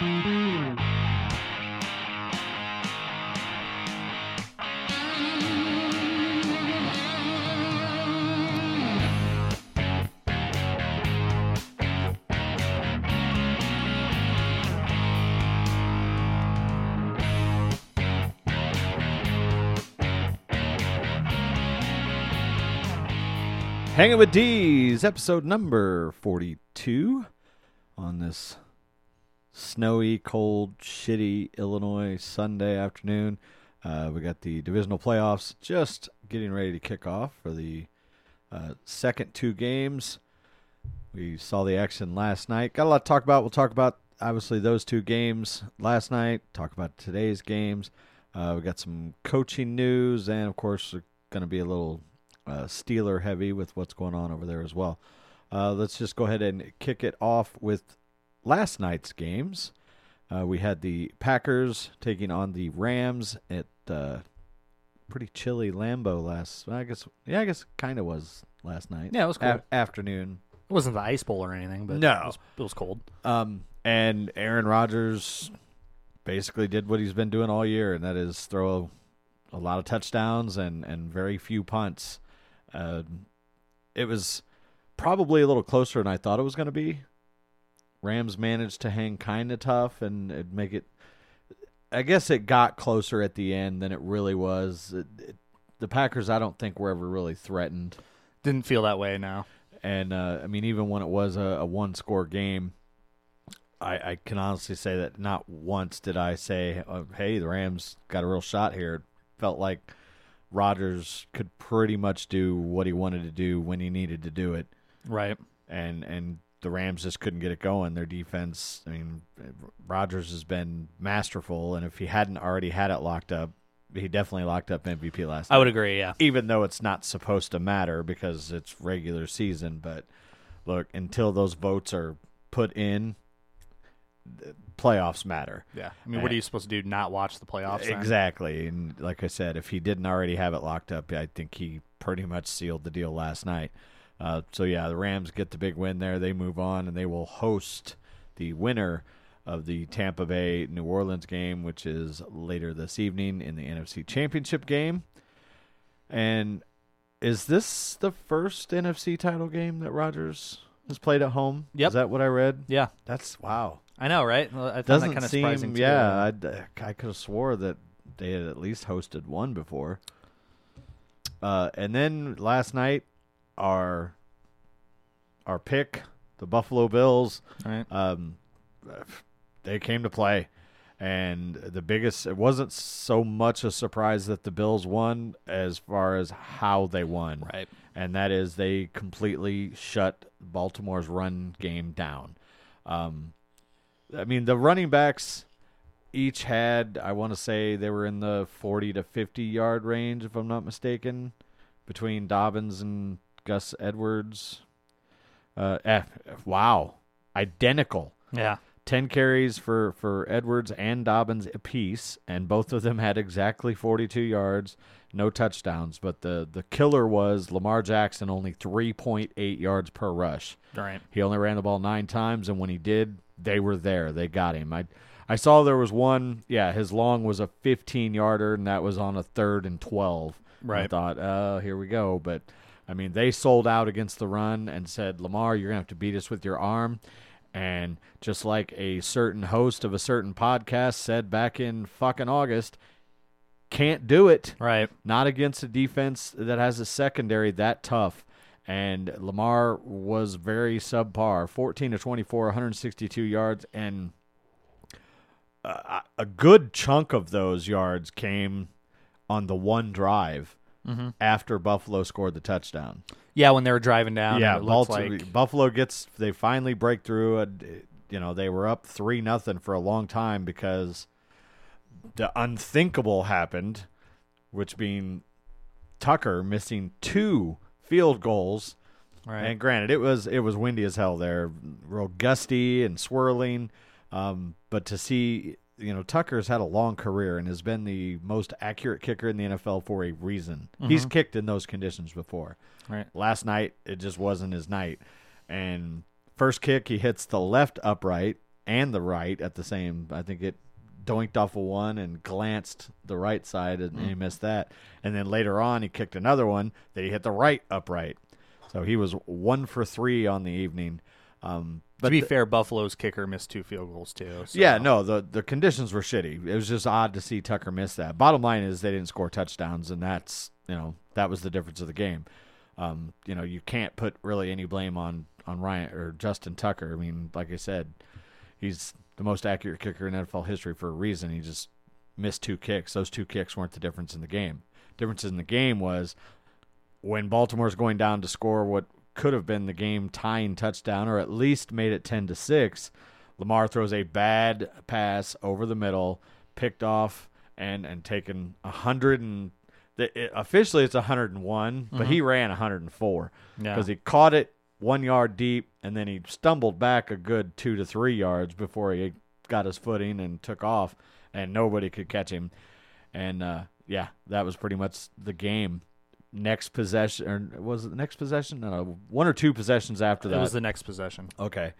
Hanging with D's, episode number 42 on this snowy, cold, shitty Illinois Sunday afternoon. Uh, we got the divisional playoffs just getting ready to kick off for the uh, second two games. We saw the action last night. Got a lot to talk about. We'll talk about, obviously, those two games last night, talk about today's games. Uh, we got some coaching news, and of course, going to be a little uh, Steeler heavy with what's going on over there as well. Uh, let's just go ahead and kick it off with last night's games. Uh, we had the Packers taking on the Rams at uh, pretty chilly Lambeau last. I guess yeah, I guess kind of was last night. Yeah, it was cool. A- afternoon. It wasn't the ice bowl or anything, but No. it was, it was cold. Um, and Aaron Rodgers basically did what he's been doing all year, and that is throw a lot of touchdowns and, and very few punts. Uh, it was probably a little closer than I thought it was going to be. Rams managed to hang kind of tough and make it. I guess it got closer at the end than it really was. It, it, the Packers, I don't think, were ever really threatened. Didn't feel that way now. And uh, I mean, even when it was a, a one score game, I, I can honestly say that not once did I say, oh, "Hey, the Rams got a real shot here." It felt like Rodgers could pretty much do what he wanted to do when he needed to do it, Right. and and the Rams just couldn't get it going. Their defense, I mean, Rodgers has been masterful, and if he hadn't already had it locked up, he definitely locked up MVP last. Night. I would agree, yeah. even though it's not supposed to matter because it's regular season. But look, until those votes are put in, the playoffs matter. Yeah. I mean, what are you supposed to do? Not watch the playoffs? then? Exactly. And like I said, if he didn't already have it locked up, I think he pretty much sealed the deal last night. Uh, so yeah, the Rams get the big win there. They move on and they will host the winner of the Tampa Bay New Orleans game, which is later this evening in the NFC Championship game. And is this the first NFC title game that Rodgers has played at home? Yep. Is that what I read? Yeah. That's wow. I know, right? Well, I Doesn't that kind of seem. surprising. too. yeah, I'd, I could have swore that they had at least hosted one before. Uh, and then last night, our our pick, the Buffalo Bills, right. um, they came to play, and the biggest. It wasn't so much a surprise that the Bills won as far as how they won Right. and that is they completely shut Baltimore's run game down. Um, I mean, the running backs each had, I want to say, they were in the 40 to 50 yard range, if I'm not mistaken, between Dobbins and Gus Edwards. Uh, eh, wow, identical. Yeah. 10 carries for, for Edwards and Dobbins apiece, and both of them had exactly 42 yards, no touchdowns. But the, the killer was Lamar Jackson, only 3.8 yards per rush. Right. He only ran the ball nine times, and when he did, they were there. They got him. I, I saw there was one, yeah, his long was a 15 yarder, and that was on a third and 12. And I thought, oh, here we go. But, I mean, they sold out against the run and said, Lamar, you're going to have to beat us with your arm. And just like a certain host of a certain podcast said back in fucking August, can't do it. Right. Not against a defense that has a secondary that tough. And Lamar was very subpar 14 to 24, 162 yards. And a, a good chunk of those yards came on the one drive after Buffalo scored the touchdown. Yeah, when they were driving down. yeah, it looked Balti- like Buffalo gets they finally break through. A, you know they were up three nothing for a long time because the unthinkable happened, which being Tucker missing two field goals. Right. And granted, it was it was windy as hell there, real gusty and swirling. Um, but to see, you know, Tucker's had a long career and has been the most accurate kicker in the NFL for a reason. He's mm-hmm. kicked in those conditions before. Right. Last night, it just wasn't his night. And first kick, he hits the left upright and the right at the same. I think it doinked off of one and glanced the right side, and he mm. missed that. And then later on, he kicked another one that he hit the right upright. So he was one for three on the evening. Um, but to be the- fair, Buffalo's kicker missed two field goals too. So. yeah, no, the the conditions were shitty. It was just odd to see Tucker miss that. Bottom line is they didn't score touchdowns, and that's you know that was the difference of the game. Um, you know, you can't put really any blame on on Ryan or Justin Tucker. I mean, like I said, he's the most accurate kicker in NFL history for a reason. He just missed two kicks. Those two kicks weren't the difference in the game. Difference in the game was when Baltimore's going down to score what could have been the game tying touchdown or at least made it 10 to 6 Lamar throws a bad pass over the middle picked off and and taken 100 and the, it, officially it's 101 but he ran 104 Yeah. because he caught it one yard deep and then he stumbled back a good two to three yards before he got his footing and took off and nobody could catch him. And uh, yeah that was pretty much the game next possession or was it the next possession no one or two possessions after It that was the next possession. Okay.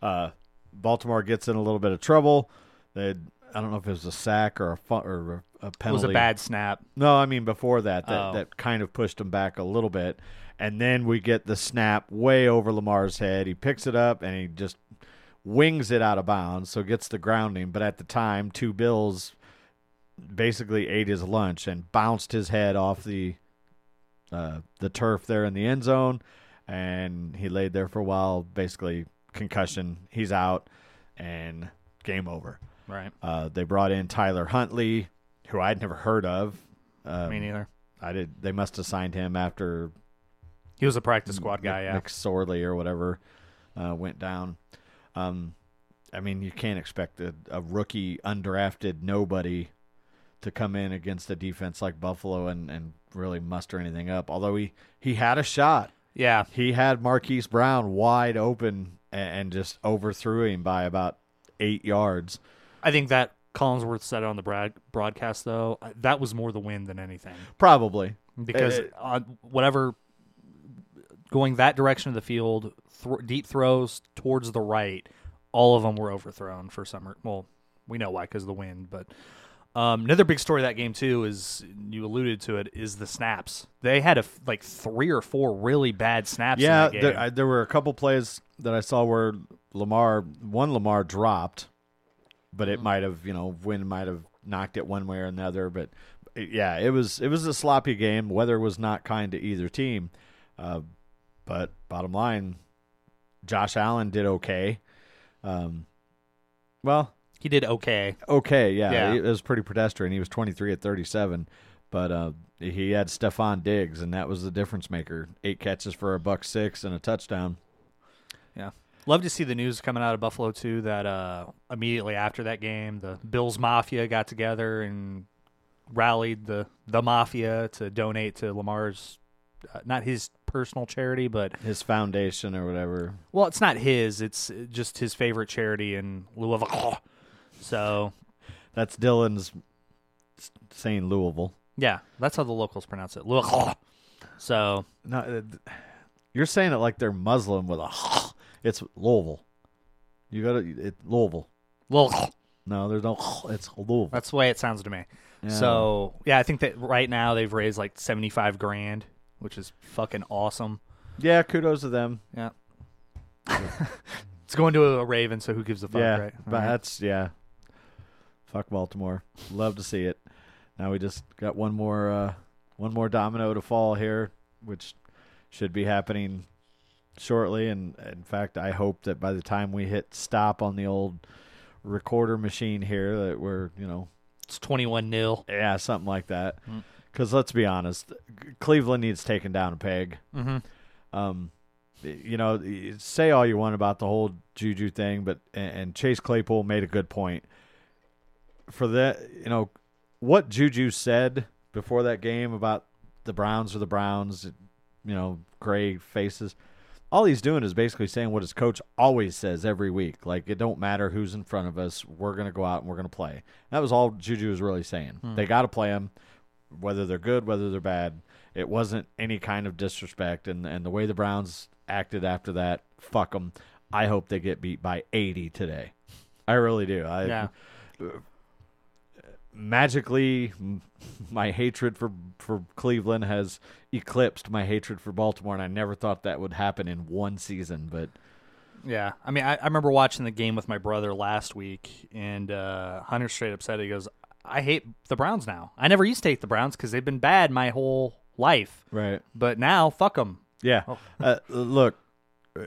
Uh, Baltimore gets in a little bit of trouble. They, I don't know if it was a sack or a fu- or a, a It was a bad snap. No, I mean before that, that Oh. that kind of pushed him back a little bit, and then we get the snap way over Lamar's head. He picks it up and he just wings it out of bounds, so gets the grounding. But at the time, two Bills basically ate his lunch and bounced his head off the uh, the turf there in the end zone, and he laid there for a while. Basically, concussion. He's out, and game over. Right. Uh, they brought in Tyler Huntley, who I'd never heard of. Um, Me neither. I did. They must have signed him after He was a practice squad guy. Yeah. McSorley or whatever uh, went down. Um, I mean, you can't expect a, a rookie, undrafted nobody to come in against a defense like Buffalo and, and really muster anything up. Although he, he had a shot. Yeah. He had Marquise Brown wide open and, and just overthrew him by about eight yards. I think that Collinsworth said it on the broad- broadcast though. uh, That was more the wind than anything Probably. because Uh, on whatever going that direction of the field, thro- deep throws towards the right, all of them were overthrown for some. Well, we know why because of the wind, but. Um, another big story of that game too is you alluded to it is the snaps. They had a f- like three or four really bad snaps. Yeah, in that game. there, I, there were a couple plays that I saw where Lamar, one Lamar dropped, but Mm-hmm. it might have, you know, wind might have knocked it one way or another. But uh, yeah, it was it was a sloppy game. Weather was not kind to either team. Uh, but bottom line, Josh Allen did okay. Um, well, he did okay. okay, yeah, Yeah. it was pretty pedestrian. He was 23 at 37, but uh, he had Stefon Diggs, and that was the difference maker. Eight catches for a buck six and a touchdown. Yeah. Love to see the news coming out of Buffalo too that uh, immediately after that game, the Bills Mafia got together and rallied the the mafia to donate to Lamar's uh, not his personal charity, but His foundation or whatever. well, it's not his. It's just his favorite charity in Louisville. So That's Dylan's saying Louisville. yeah, that's how the locals pronounce it. Louisville. So No, uh, you're saying it like they're Muslim with a. It's Louisville. You got to it Louisville. Louisville. No, there's no. It's Louisville. That's the way it sounds to me. Yeah. So yeah, I think that right now they've raised like seventy five grand, which is fucking awesome. yeah, kudos to them. Yeah. it's going to a Raven, so who gives a fuck, yeah, right? but right. that's yeah. Fuck Baltimore. Love to see it. Now we just got one more uh one more domino to fall here, which should be happening shortly and in fact I hope that by the time we hit stop on the old recorder machine here that we're, you know, it's twenty one nil. yeah, something like that. Mm. Cuz let's be honest, Cleveland needs taken down a peg. Mm-hmm. Um you know, say all you want about the whole Juju thing, but and Chase Claypool made a good point. For that, you know, what Juju said before that game about the Browns or the Browns, you know, gray faces. All he's doing is basically saying what his coach always says every week. Like it don't matter who's in front of us, we're gonna go out and we're gonna play. That was all Juju was really saying. Hmm. They got to play them, whether they're good, whether they're bad. It wasn't any kind of disrespect, and and the way the Browns acted after that, fuck them. I hope they get beat by 80 today. I really do. I, Yeah. magically my hatred for for Cleveland has eclipsed my hatred for Baltimore and I never thought that would happen in one season but Yeah, I mean, I, I remember watching the game with my brother last week, and uh, Hunter straight up said, "He goes, I hate the Browns now. I never used to hate the Browns because they've been bad my whole life, right but now fuck them." yeah Oh. uh, look uh,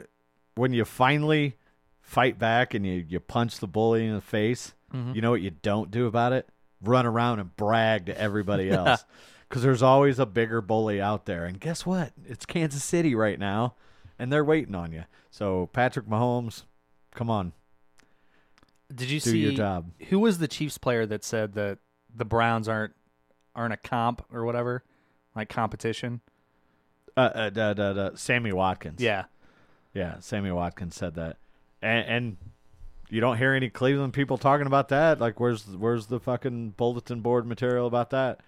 when you finally fight back and you you punch the bully in the face Mm-hmm. you know what you don't do about it run around and brag to everybody else. Cuz there's always a bigger bully out there. And guess what? It's Kansas City right now and they're waiting on you. So Patrick Mahomes come on. Did you Do see your job. who was the Chiefs player that said that the Browns aren't aren't a comp or whatever, like competition? uh, uh, da, da, da, Sammy Watkins. Yeah, Yeah, Sammy Watkins said that, and, and you don't hear any Cleveland people talking about that. Like, where's where's the fucking bulletin board material about that?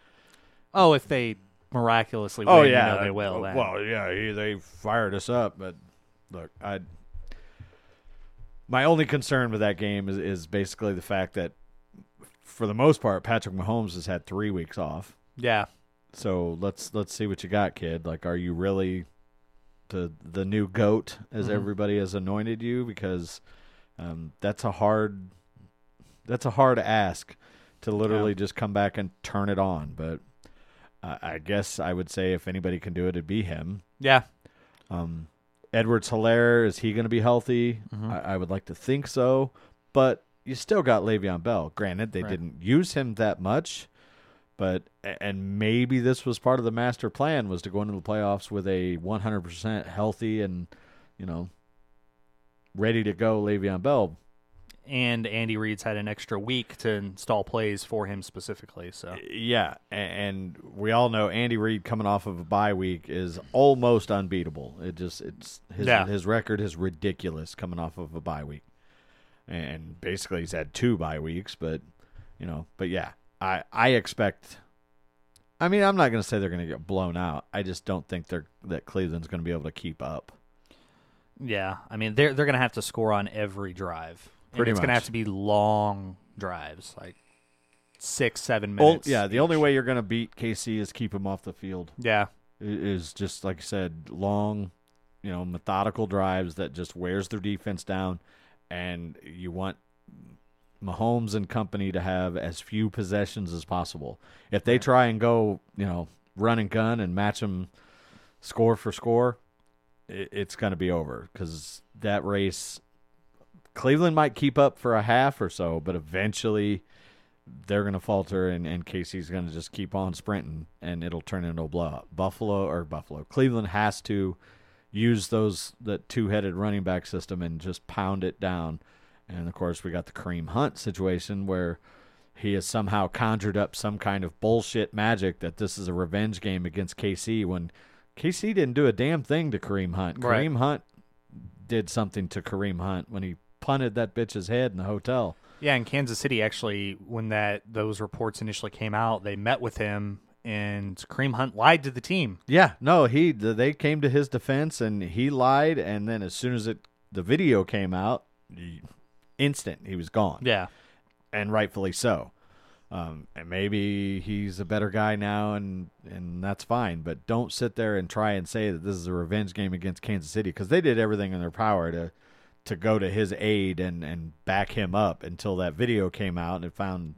Oh, if they miraculously Oh win, yeah, you know they will. then. Well, yeah, he, they fired us up, but look, I. My only concern with that game is is basically the fact that, for the most part, Patrick Mahomes has had three weeks off. yeah, So let's let's see what you got, kid. Like, are you really the the new goat as Mhm. everybody has anointed you? Because um, that's a hard that's a hard ask to literally just come back and turn it on. But I, I guess I would say if anybody can do it, it'd be him. yeah, Um, Edwards-Helaire is he going to be healthy? Mhm. I, I would like to think so, but you still got Le'Veon Bell. Granted, they Right. didn't use him that much, but and maybe this was part of the master plan was to go into the playoffs with a 100% healthy and you know ready to go Le'Veon Bell. and Andy Reid's had an extra week to install plays for him specifically. So Yeah, and we all know Andy Reid coming off of a bye week is almost unbeatable. It just it's his Yeah. his record is ridiculous coming off of a bye week. And basically he's had two bye weeks, but you know, but yeah, I I expect I mean, I'm not going to say they're going to get blown out. I just don't think they're that Cleveland's going to be able to keep up. Yeah, I mean they're they're gonna have to score on every drive. And Pretty it's gonna have to be long drives, like six, seven Well, minutes. yeah, the only way you're going to beat KC is keep him off the field. Yeah, is just like I said, long, you know, methodical drives that just wears their defense down, and you want Mahomes and company to have as few possessions as possible. If they try and go, you know, run and gun and match them score for score, it's going to be over because that race, Cleveland might keep up for a half or so, but eventually they're going to falter and, and KC's going to just keep on sprinting and it'll turn into a blowout. Buffalo or Buffalo. Cleveland has to use those that two-headed running back system and just pound it down. And of course, we got the Kareem Hunt situation where he has somehow conjured up some kind of bullshit magic that this is a revenge game against KC when KC didn't do a damn thing to Kareem Hunt. Right. Kareem Hunt did something to Kareem Hunt when he punted that bitch's head in the hotel. yeah. In Kansas City, actually, when that those reports initially came out, they met with him, and Kareem Hunt lied to the team. Yeah, no, he they came to his defense and he lied, and then as soon as it the video came out, instant he was gone, Yeah, and rightfully so. Um, and maybe he's a better guy now, and and that's fine. But don't sit there and try and say that this is a revenge game against Kansas City because they did everything in their power to to go to his aid and and back him up until that video came out and it found,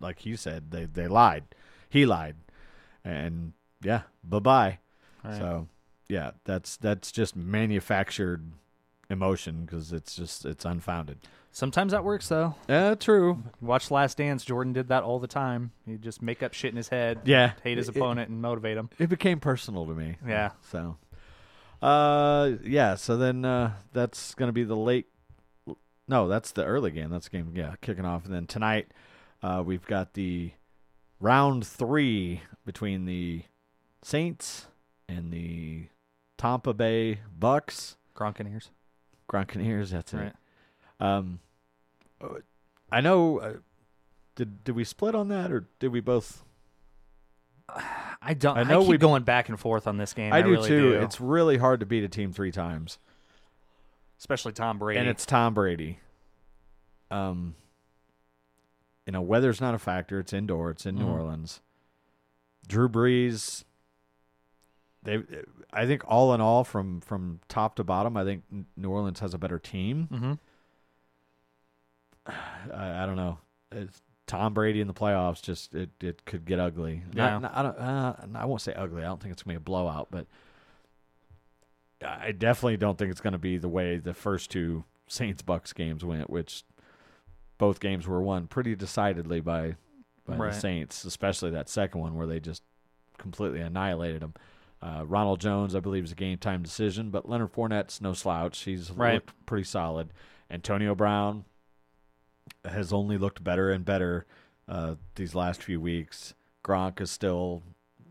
like you said, they they lied, he lied, and yeah, bye bye. Right. So, yeah, that's that's just manufactured emotion because it's just it's unfounded. Sometimes that works though. Yeah, true. Watch Last Dance. Jordan did that all the time. He'd just make up shit in his head. Yeah, hate his It- opponent and motivate him. It, became personal to me. Yeah. So, Uh, yeah. So then uh, that's going to be the late. No, that's the early game. That's game. Yeah, kicking off, and then tonight uh, we've got the round three between the Saints and the Tampa Bay Bucks. Gronkaneers. Gronkaneers. That's it. Right. Um, I know. Uh, did did we split on that, or did we both? I don't. I I know keep we- going back and forth on this game. I, do really too. do. It's really hard to beat a team three times, especially Tom Brady. and it's Tom Brady. Um, you know, weather's not a factor. It's indoor. It's in New Mhm. Orleans. Drew Brees. They, I think, all in all, from from top to bottom, I think New Orleans has a better team. hmm I, I don't know. It's Tom Brady in the playoffs just it, it could get ugly. Not- Yeah. not- I don't. Uh, I won't say ugly. I don't think it's gonna be a blowout, but I definitely don't think it's gonna be the way the first two Saints Bucks games went, which both games were won pretty decidedly by by Right. the Saints, especially that second one where they just completely annihilated them. Uh, Ronald Jones, I believe, is a game time decision, but Leonard Fournette's no slouch. He's Right. looked pretty solid. Antonio Brown has only looked better and better uh, these last few weeks. Gronk is still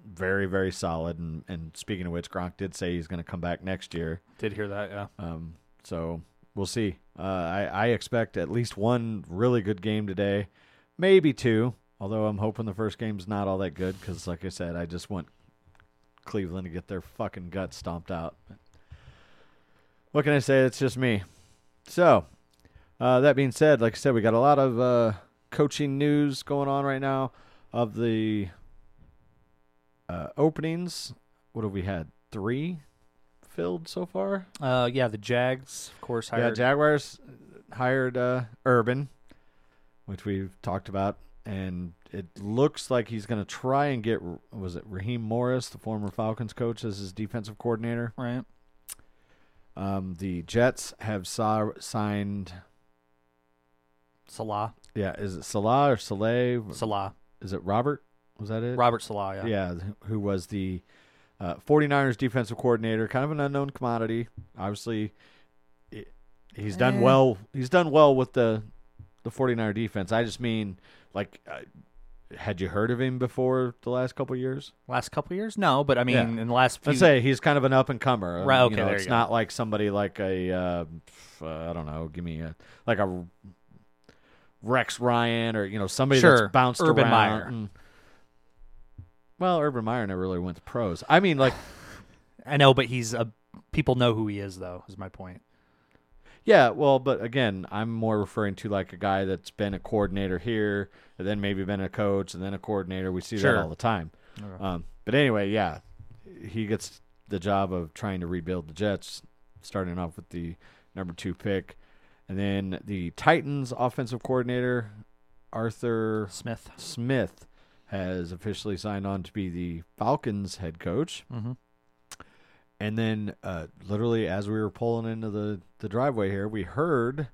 very, very solid. And, and speaking of which, Gronk did say he's going to come back next year. Did hear that? Yeah. Um, so we'll see. Uh, I, I expect at least one really good game today, maybe two. Although I'm hoping the first game's not all that good because, like I said, I just want Cleveland to get their fucking guts stomped out. What can I say? It's just me. So, uh, that being said, like I said, we got a lot of uh, coaching news going on right now of the uh, openings. What have we had? Three filled so far. Uh, yeah. The Jags, of course, Yeah. Jaguars hired uh, Urban, which we've talked about, and it looks like he's going to try and get was it Raheem Morris, the former Falcons coach, as his defensive coordinator. right. Um, the Jets have saw, signed. Salah. Yeah, is it Salah or Saleh? Salah. Is it Robert? Was that it? Robert Salah. Yeah. Yeah, who was the uh, 49ers defensive coordinator, kind of an unknown commodity. Obviously, i he's done Eh. well. He's done well with the the 49er defense. I just mean, like, uh, had you heard of him before the last couple years? Last couple years? No, but I mean, Yeah. in the last few. Let's say he's kind of an up and comer. Right, okay, you know, there it's you go. not like somebody like a uh, uh, I don't know. Give me a like a Rex Ryan or you know somebody Sure, that's bounced Urban around. Meyer. and- well, Urban Meyer never really went to pros. I mean, like. I know, but he's a. People know who he is, though. Is my point. Yeah, well, but again, I'm more referring to like a guy that's been a coordinator here, and then maybe been a coach, and then a coordinator. We see Sure. that all the time. Um, but anyway, yeah, he gets the job of trying to rebuild the Jets, starting off with the number two pick, and then the Titans offensive coordinator Arthur Smith. Smith has officially signed on to be the Falcons head coach. Mm-hmm. And then, uh, literally, as we were pulling into the, the driveway here, we heard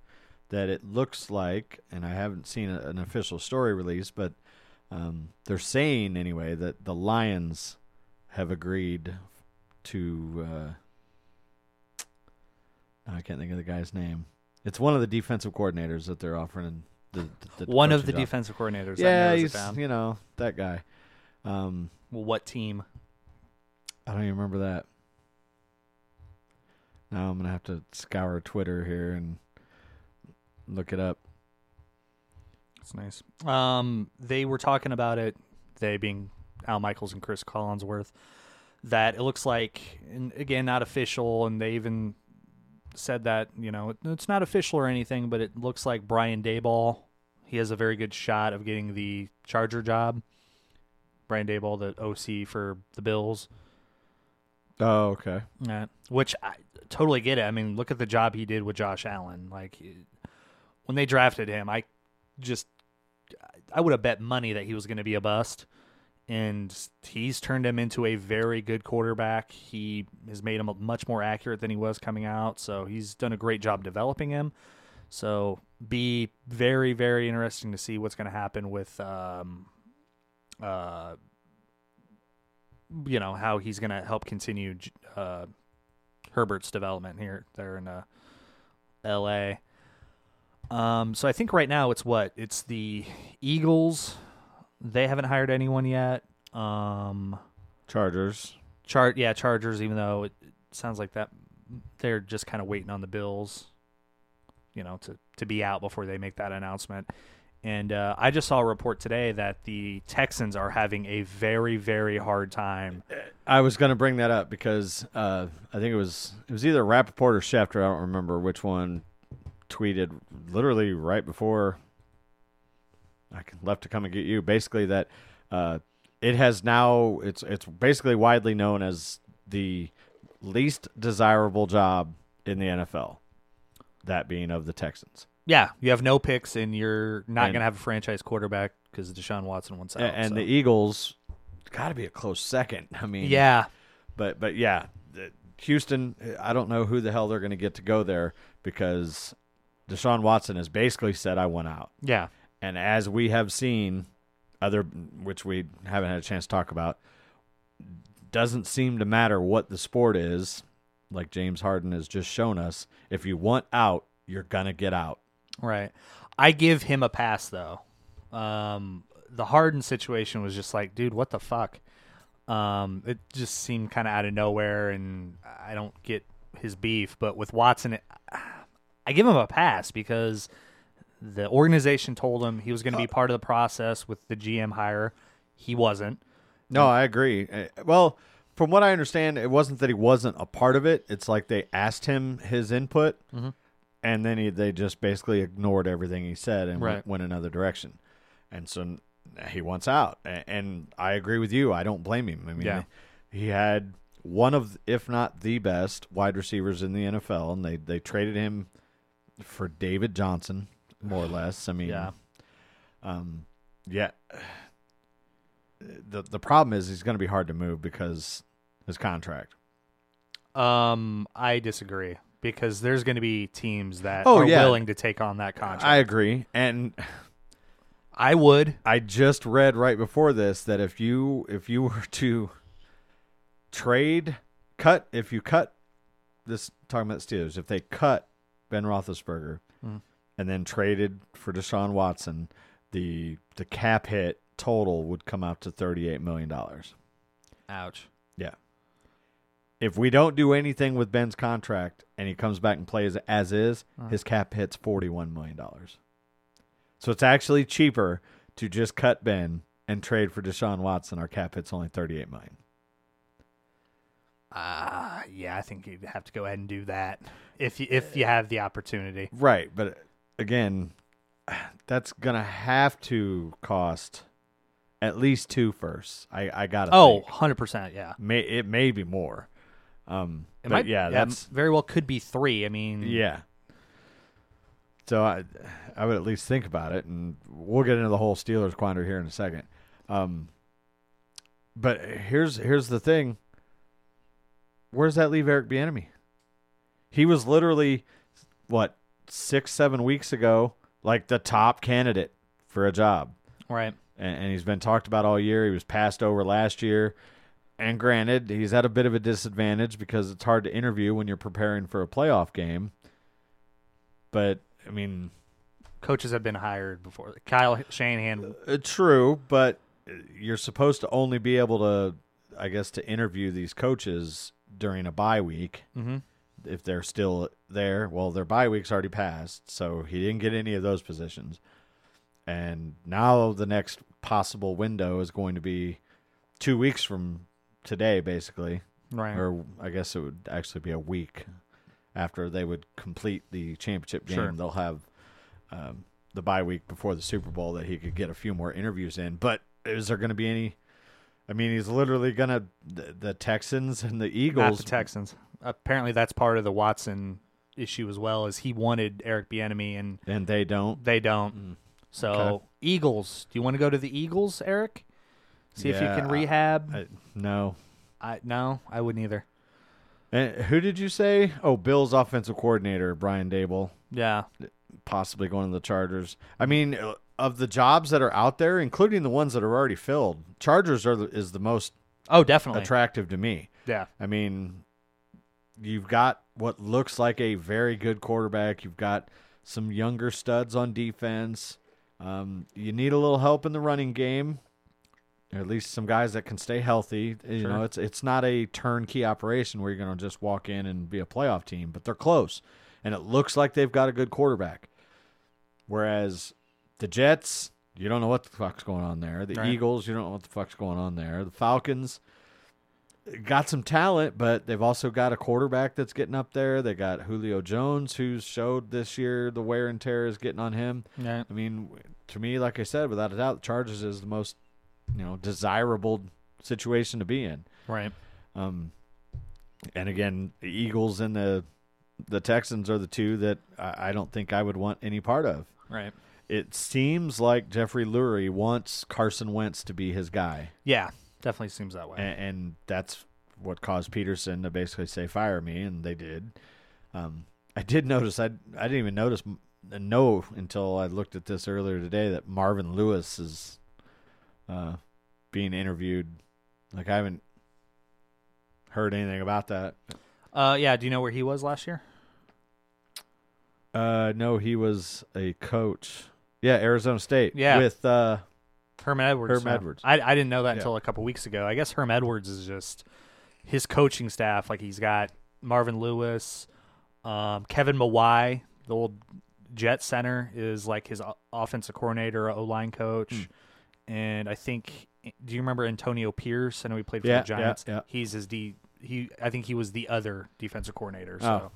that it looks like, and I haven't seen a, an official story release, but um, they're saying anyway that the Lions have agreed to. Uh, I can't think of the guy's name. It's one of the defensive coordinators that they're offering. The, the, the One of the job. defensive coordinators. Yeah, he's you know that guy. Um, Well, what team? I don't even remember that. Now I'm gonna have to scour Twitter here and look it up. That's nice. Um, they were talking about it. They being Al Michaels and Chris Collinsworth. That it looks like, and again, not official, and they even said that you know it, it's not official or anything, but it looks like Brian Daboll. He has a very good shot of getting the Charger job. Brian Daboll, the OC for the Bills. Oh, okay. Yeah, which I totally get it. I mean, look at the job he did with Josh Allen. Like when they drafted him, I just I would have bet money that he was going to be a bust, and he's turned him into a very good quarterback. He has made him much more accurate than he was coming out. So he's done a great job developing him. So be very very interesting to see what's going to happen with um uh, you know how he's going to help continue uh, Herbert's development here there in uh, L.A. Um, so I think right now it's what it's the Eagles. They haven't hired anyone yet. Um, Chargers. chart yeah Chargers. Even though it, it sounds like that they're just kind of waiting on the Bills, you know, to to be out before they make that announcement. And uh, I just saw a report today that the Texans are having a very very hard time. I was going to bring that up because uh, I think it was it was either Rapoport or Schefter. I don't remember which one tweeted literally right before I can- left to come and get you. Basically, that uh, it has now it's it's basically widely known as the least desirable job in the NFL. That being of the Texans. Yeah, you have no picks, and you're not And- to have a franchise quarterback because Deshaun Watson wants out. And so. the Eagles got to be a close second. I mean, yeah, but but yeah, Houston. I don't know who the hell they're going to get to go there because Deshaun Watson has basically said, "I went out." yeah, And as we have seen, other which we haven't had a chance to talk about, doesn't seem to matter what the sport is. Like James Harden has just shown us, if you want out, you're gonna get out. right. I give him a pass though. Um, the Harden situation was just like, dude, what the fuck? Um, it just seemed kind of out of nowhere, and I don't get his beef. But with Watson, it, I give him a pass because the organization told him he was going to be part of the process with the GM hire. He wasn't. No, I agree. Uh, Well, from what I understand, it wasn't that he wasn't a part of it. It's like they asked him his input, and then he, they just basically ignored everything he said and Right. went, went another direction. And so he wants out. And I agree with you. I don't blame him. I mean, Yeah. he had one of, if not the best, wide receivers in the NFL, and they, they traded him for David Johnson, more or less. I mean, Yeah. um, yeah. The the problem is he's going to be hard to move because his contract. Um, I disagree because there's going to be teams that Oh, are yeah. willing to take on that contract. I agree, and I would. I just read right before this that if you if you were to trade cut if you cut this talking about the Steelers if they cut Ben Roethlisberger Mhm. And then traded for Deshaun Watson, the the cap hit total would come out to thirty eight million dollars. Ouch. Yeah. If we don't do anything with Ben's contract and he comes back and plays as is, Uh-huh. his cap hits $41 million. So it's actually cheaper to just cut Ben and trade for Deshaun Watson. Our cap hits only 38 million. Uh, yeah, I think you'd have to go ahead and do that if you if you have the opportunity. Right. But again, that's going to have to cost at least two firsts. I, I got to Oh, 100%, yeah. May, it may be more. Um, It but might, yeah, that's very well could be 3. I mean, Yeah. So I, I would at least think about it, and we'll get into the whole Steelers quandary here in a second. Um, but here's here's the thing. Where does that leave Eric Bieniemy? He was literally what six seven weeks ago, like the top candidate for a job, right. and, and he's been talked about all year. He was passed over last year. And granted, he's at a bit of a disadvantage because it's hard to interview when you're preparing for a playoff game. But I mean, Coaches have been hired before. Kyle Shanahan. uh, true, but uh, you're supposed to only be able to, I guess, to interview these coaches during a bye week hmm if they're still there. Well, their bye week's already passed, so he didn't get any of those positions. And now the next possible window is going to be two weeks from today, basically. Right. or I guess it would actually be a week after they would complete the championship game. Sure. They'll have um, the bye week before the Super Bowl that he could get a few more interviews in. But is there going to be any? I mean, he's literally going to the, the Texans and the Eagles. Not Eagles. the Texans. Apparently, that's part of the Watson issue as well. Is he wanted Eric Bieniemy and and they don't. they don't. Mm. So Okay. Eagles. Do you want to go to the Eagles, Eric? See if you can rehab. I, no. I no, I wouldn't either. And who did you say? Oh, Bills offensive coordinator Brian Daboll, Yeah, possibly going to the Chargers. I mean, uh, of the jobs that are out there, including the ones that are already filled, Chargers are the, is the most Oh, definitely. attractive to me. yeah, I mean, you've got what looks like a very good quarterback. You've got some younger studs on defense. Um, you need a little help in the running game, or at least some guys that can stay healthy. You Sure. know, it's it's not a turnkey operation where you're going to just walk in and be a playoff team, but they're close, and it looks like they've got a good quarterback. Whereas the Jets, you don't know what the fuck's going on there. The Right. Eagles, you don't know what the fuck's going on there. The Falcons got some talent, but they've also got a quarterback that's getting up there. They got Julio Jones, who's showed this year the wear and tear is getting on him. Yeah. I mean, to me, like I said, without a doubt, the Chargers is the most, you know, desirable situation to be in. Right. Um, and again, the Eagles and the the Texans are the two that I, I don't think I would want any part of. Right. It seems like Jeffrey Lurie wants Carson Wentz to be his guy, Yeah. Definitely seems that way. and, and that's what caused Pederson to basically say fire me, and they did. Um, I did notice I I didn't even notice know until I looked at this earlier today that Marvin Lewis is uh, being interviewed. Like I haven't heard anything about that. Uh, yeah. Do you know where he was last year? Uh, no, he was a coach. Yeah, Arizona State. Yeah. with uh, Herm Edwards. Herm. Edwards. I I didn't know that Yeah. until a couple weeks ago. I guess Herm Edwards is just his coaching staff. Like he's got Marvin Lewis, um, Kevin Mawae, the old Jet center, is like his offensive coordinator, O line coach, Hmm. and I think. Do you remember Antonio Pierce? I know he played for Yeah, the Giants. yeah. He's his D. He I think he was the other defensive coordinator. Oh.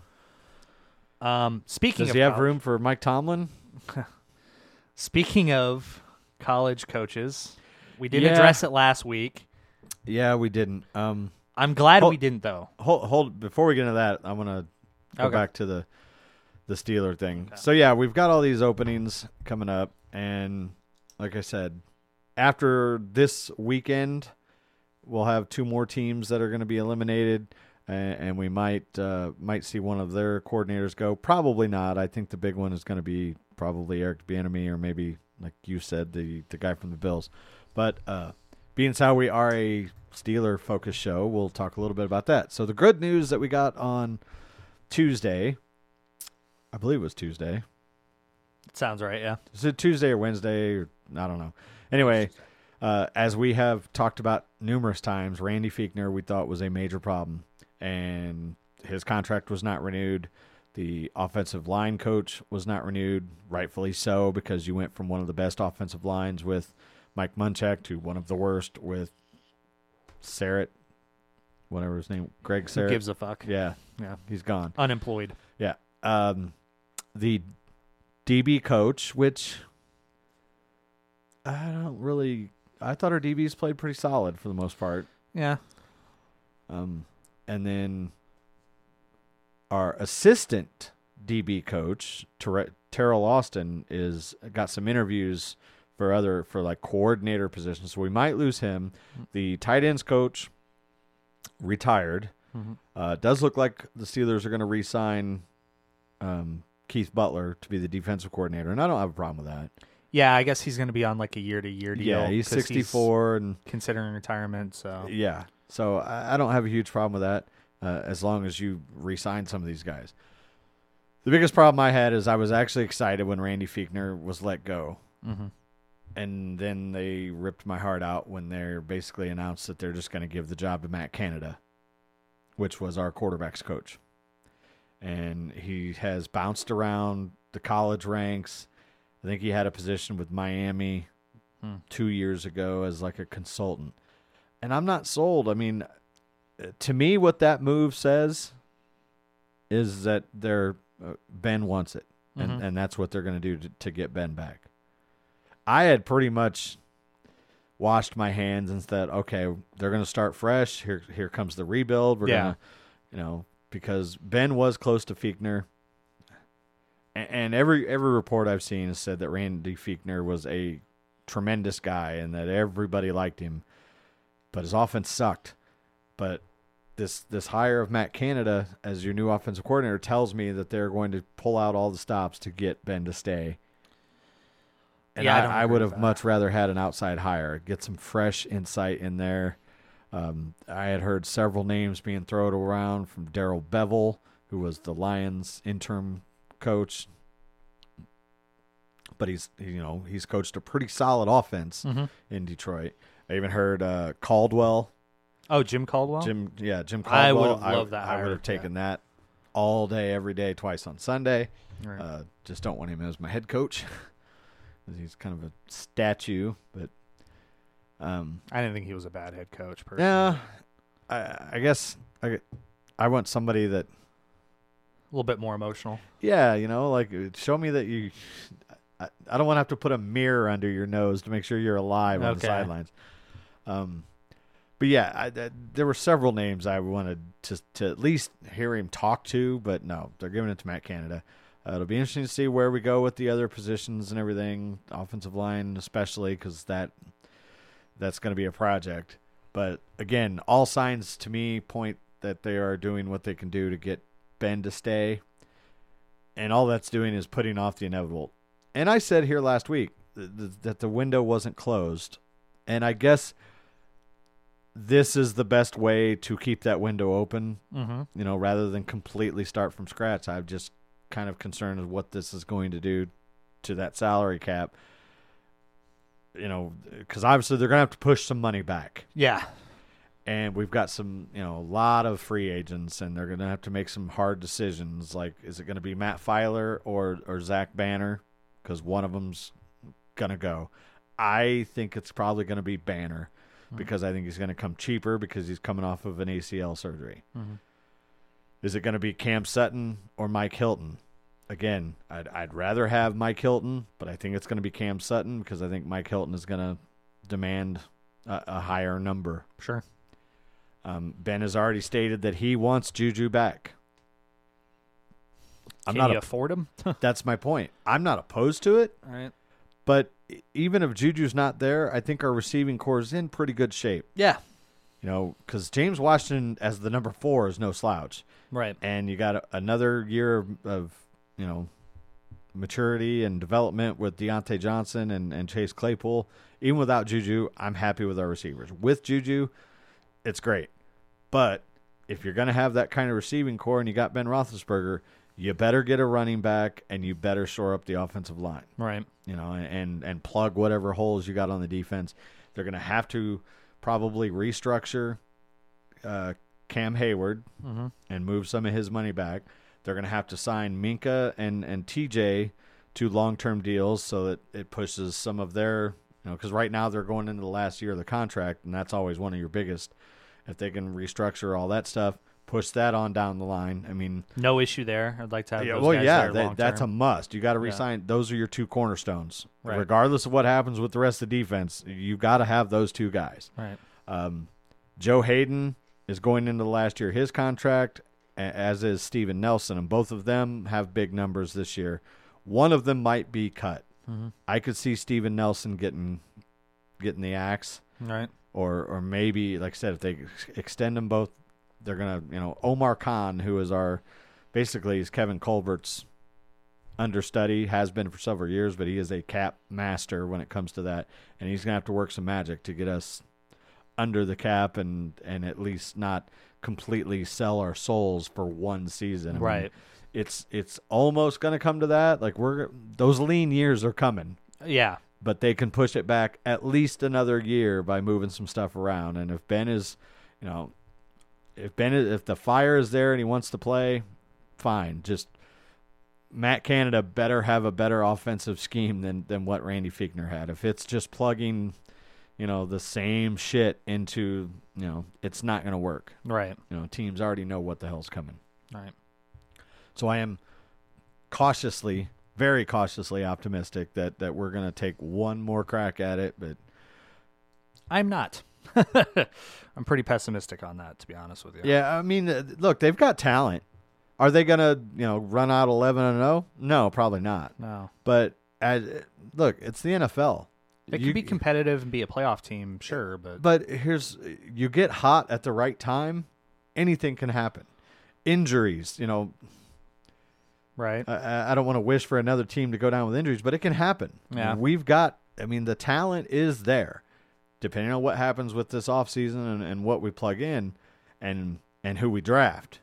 So. Um, speaking does of he have college- room for Mike Tomlin? Speaking of college coaches, we did Yeah. address it last week. Yeah, we didn't. Um, I'm glad we didn't though. hold, hold before we get into that, I'm gonna go Okay. back to the the Steeler thing. So yeah, we've got all these openings coming up, and like I said, after this weekend, we'll have two more teams that are going to be eliminated, and, and we might uh, might see one of their coordinators go. Probably not. I think the big one is going to be probably Eric Bieniemy or maybe like you said the the guy from the Bills. But uh, being how we are a Steeler focused show, we'll talk a little bit about that. So the good news that we got on Tuesday, I believe it was Tuesday. Sounds right, yeah. Is it Tuesday or Wednesday? Or, I don't know. Anyway, uh, as we have talked about numerous times, Randy Fichtner we thought was a major problem, and his contract was not renewed. The offensive line coach was not renewed, rightfully so, because you went from one of the best offensive lines with Mike Munchak to one of the worst with Sarrett, whatever his name, Greg Who gives a fuck? yeah, Yeah. he's gone. Unemployed. Yeah. Um, the DB coach, which I don't really. I thought our DBs played pretty solid for the most part. Yeah. Um, and then our assistant DB coach, Ter- Teryl Austin, is got some interviews for other for like coordinator positions. So we might lose him. The tight ends coach retired. Mhm. Uh, does look like the Steelers are going to re-sign um, Keith Butler to be the defensive coordinator, and I don't have a problem with that. Yeah, I guess he's going to be on like a year to year deal. Yeah, he's 'cause 64, and considering retirement. So yeah, so I, I don't have a huge problem with that uh, as long as you re-sign some of these guys. The biggest problem I had is I was actually excited when Randy Fichtner was let go, Mhm. and then they ripped my heart out when they basically announced that they're just going to give the job to Matt Canada, which was our quarterbacks coach, and he has bounced around the college ranks. I think he had a position with Miami Hmm. two years ago as like a consultant, and I'm not sold. I mean, to me, what that move says is that they're uh, Ben wants it, and Mhm. and that's what they're going to do to, to get Ben back. I had pretty much washed my hands and said, okay, they're going to start fresh. Here, here comes the rebuild. We're Yeah. gonna, you know, because Ben was close to Fichtner, and, and every every report I've seen has said that Randy Fichtner was a tremendous guy and that everybody liked him, but his offense sucked. But this this hire of Matt Canada as your new offensive coordinator tells me that they're going to pull out all the stops to get Ben to stay. And Yeah, I I, I, would have much rather had an outside hire, get some fresh insight in there. Um, I had heard several names being thrown around from Darrell Bevell, who was the Lions interim coach, but he's you know he's coached a pretty solid offense Mhm. in Detroit. I even heard uh, Caldwell, Oh, Jim Caldwell. Jim, yeah, Jim Caldwell. I Caldwell. would've loved that I, hire, would have taken that all day, every day, twice on Sunday. Right. Uh, just don't want him as my head coach. he's kind of a statue, but um, I didn't think he was a bad head coach. Personally. yeah, I, I guess I, I want somebody that, a little bit more emotional. yeah, you know, like uh, show me that you. I, I don't want to have to put a mirror under your nose to make sure you're alive on the sidelines. Um, but yeah, I, I, there were several names I wanted to to at least hear him talk to, but no, they're giving it to Matt Canada. Uh, it'll be interesting to see where we go with the other positions and everything, offensive line especially, because that that's going to be a project. But again, all signs to me point that they are doing what they can do to get Ben to stay, and all that's doing is putting off the inevitable. And I said here last week th- th- that the window wasn't closed, and I guess this is the best way to keep that window open Mm-hmm. you know, rather than completely start from scratch. I'm just kind of concerned with what this is going to do to that salary cap. You know, because obviously they're going to have to push some money back, Yeah. and we've got some, you know, a lot of free agents, and they're going to have to make some hard decisions. Like, is it going to be Matt Feiler or or Zach Banner? Because one of them's going to go. I think it's probably going to be Banner because I think he's going to come cheaper because he's coming off of an ACL surgery. Mhm. Is it going to be Cam Sutton or Mike Hilton? Again, I'd I'd rather have Mike Hilton, but I think it's going to be Cam Sutton because I think Mike Hilton is going to demand a, a higher number. Sure. Um, ben has already stated that he wants Juju back. I'm Can not. you A, afford him? that's my point. I'm not opposed to it, All right. but even if Juju's not there, I think our receiving corps is in pretty good shape. Yeah. You know, because James Washington as the number four is no slouch. Right. and you got a, another year of, of you know maturity and development with Diontae Johnson and, and Chase Claypool. Even without Juju, I'm happy with our receivers. With Juju, it's great. But if you're going to have that kind of receiving corps and you got Ben Roethlisberger, you better get a running back and you better shore up the offensive line Right. You know, and and plug whatever holes you got on the defense. They're going to have to probably restructure uh, Cam Hayward Mm-hmm. and move some of his money back. They're going to have to sign Minkah and and TJ to long term deals so that it pushes some of their you know because right now they're going into the last year of the contract and that's always one of your biggest. If they can restructure all that stuff, push that on down the line. I mean, No issue there. I'd like to have yeah, those well, guys yeah, that- that's a must. You got to Yeah. resign. Those are your two cornerstones. Right. Regardless of what happens with the rest of the defense, you got to have those two guys. right. Um, Joe Haden is going into the last year of his contract, as is Steven Nelson, and both of them have big numbers this year. One of them might be cut. Mm-hmm. I could see Steven Nelson getting getting the axe, Right. or or maybe, like I said, if they extend them both, they're gonna, you know, Omar Khan, who is our basically is Kevin Colbert's understudy, has been for several years, but he is a cap master when it comes to that, and he's gonna have to work some magic to get us under the cap and and at least not completely sell our souls for one season. I mean, Right. it's it's almost gonna come to that. Like we're those lean years are coming Yeah. but they can push it back at least another year by moving some stuff around. And if Ben is, you know, if Ben if the fire is there and he wants to play, fine. Just Matt Canada better have a better offensive scheme than than what Randy Fichtner had. If it's just plugging, you know, the same shit into, you know, it's not going to work. Right. You know, teams already know what the hell's coming. Right. So I am cautiously, very cautiously optimistic that that we're going to take one more crack at it, but I'm not. I'm pretty pessimistic on that, to be honest with you. Yeah, I mean, uh, look, they've got talent. Are they gonna, you know, run out eleven and zero? No, probably not. No. But as, uh, look, it's the NFL. It You- could be competitive and be a playoff team, sure, uh, but But here's, uh, you get hot at the right time, anything can happen. Injuries, you know, right. I- I, I don't want to wish for another team to go down with injuries, but it can happen. Yeah. we've got. I mean, the talent is there. Depending on what happens with this offseason and, and what we plug in and and who we draft.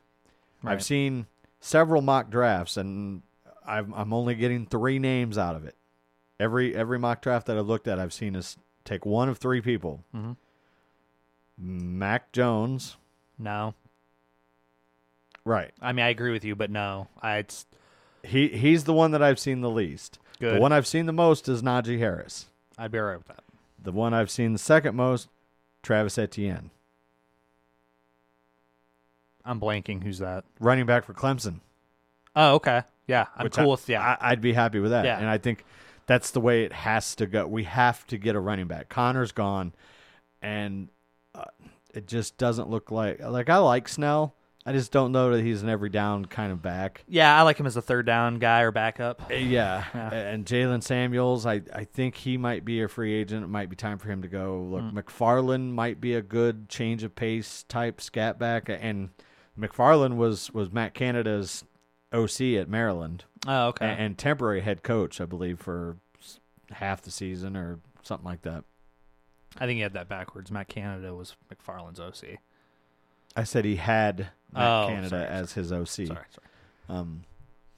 Right. I've seen several mock drafts and I'm I'm only getting three names out of it. Every every mock draft that I've looked at, I've seen us take one of three people. Mhm. Mac Jones, No, right? I mean I agree with you, but no, I it's He he's the one that I've seen the least. good. The one I've seen the most is Najee Harris. I'd be alright with that. The one I've seen the second most, Travis Etienne, I'm blanking. Who's that? running back for Clemson. Oh, okay. Yeah, I'm which cool I, with yeah. I, I'd be happy with that. Yeah. And I think that's the way it has to go. We have to get a running back. Connor's gone, and uh, it just doesn't look like like I like Snell. I just don't know that he's an every down kind of back. yeah, I like him as a third down guy or backup. Uh, Yeah, Yeah. and Jaylen Samuels, I, I think he might be a free agent. It might be time for him to go. Look, Mm. McFarland might be a good change of pace type scat back, and McFarland was was Matt Canada's OC at Maryland Oh, okay. and, and temporary head coach, I believe, for half the season or something like that. I think he had that backwards. Matt Canada was McFarland's OC. I said he had Matt Oh, Canada sorry, as his OC. Sorry, sorry. Um,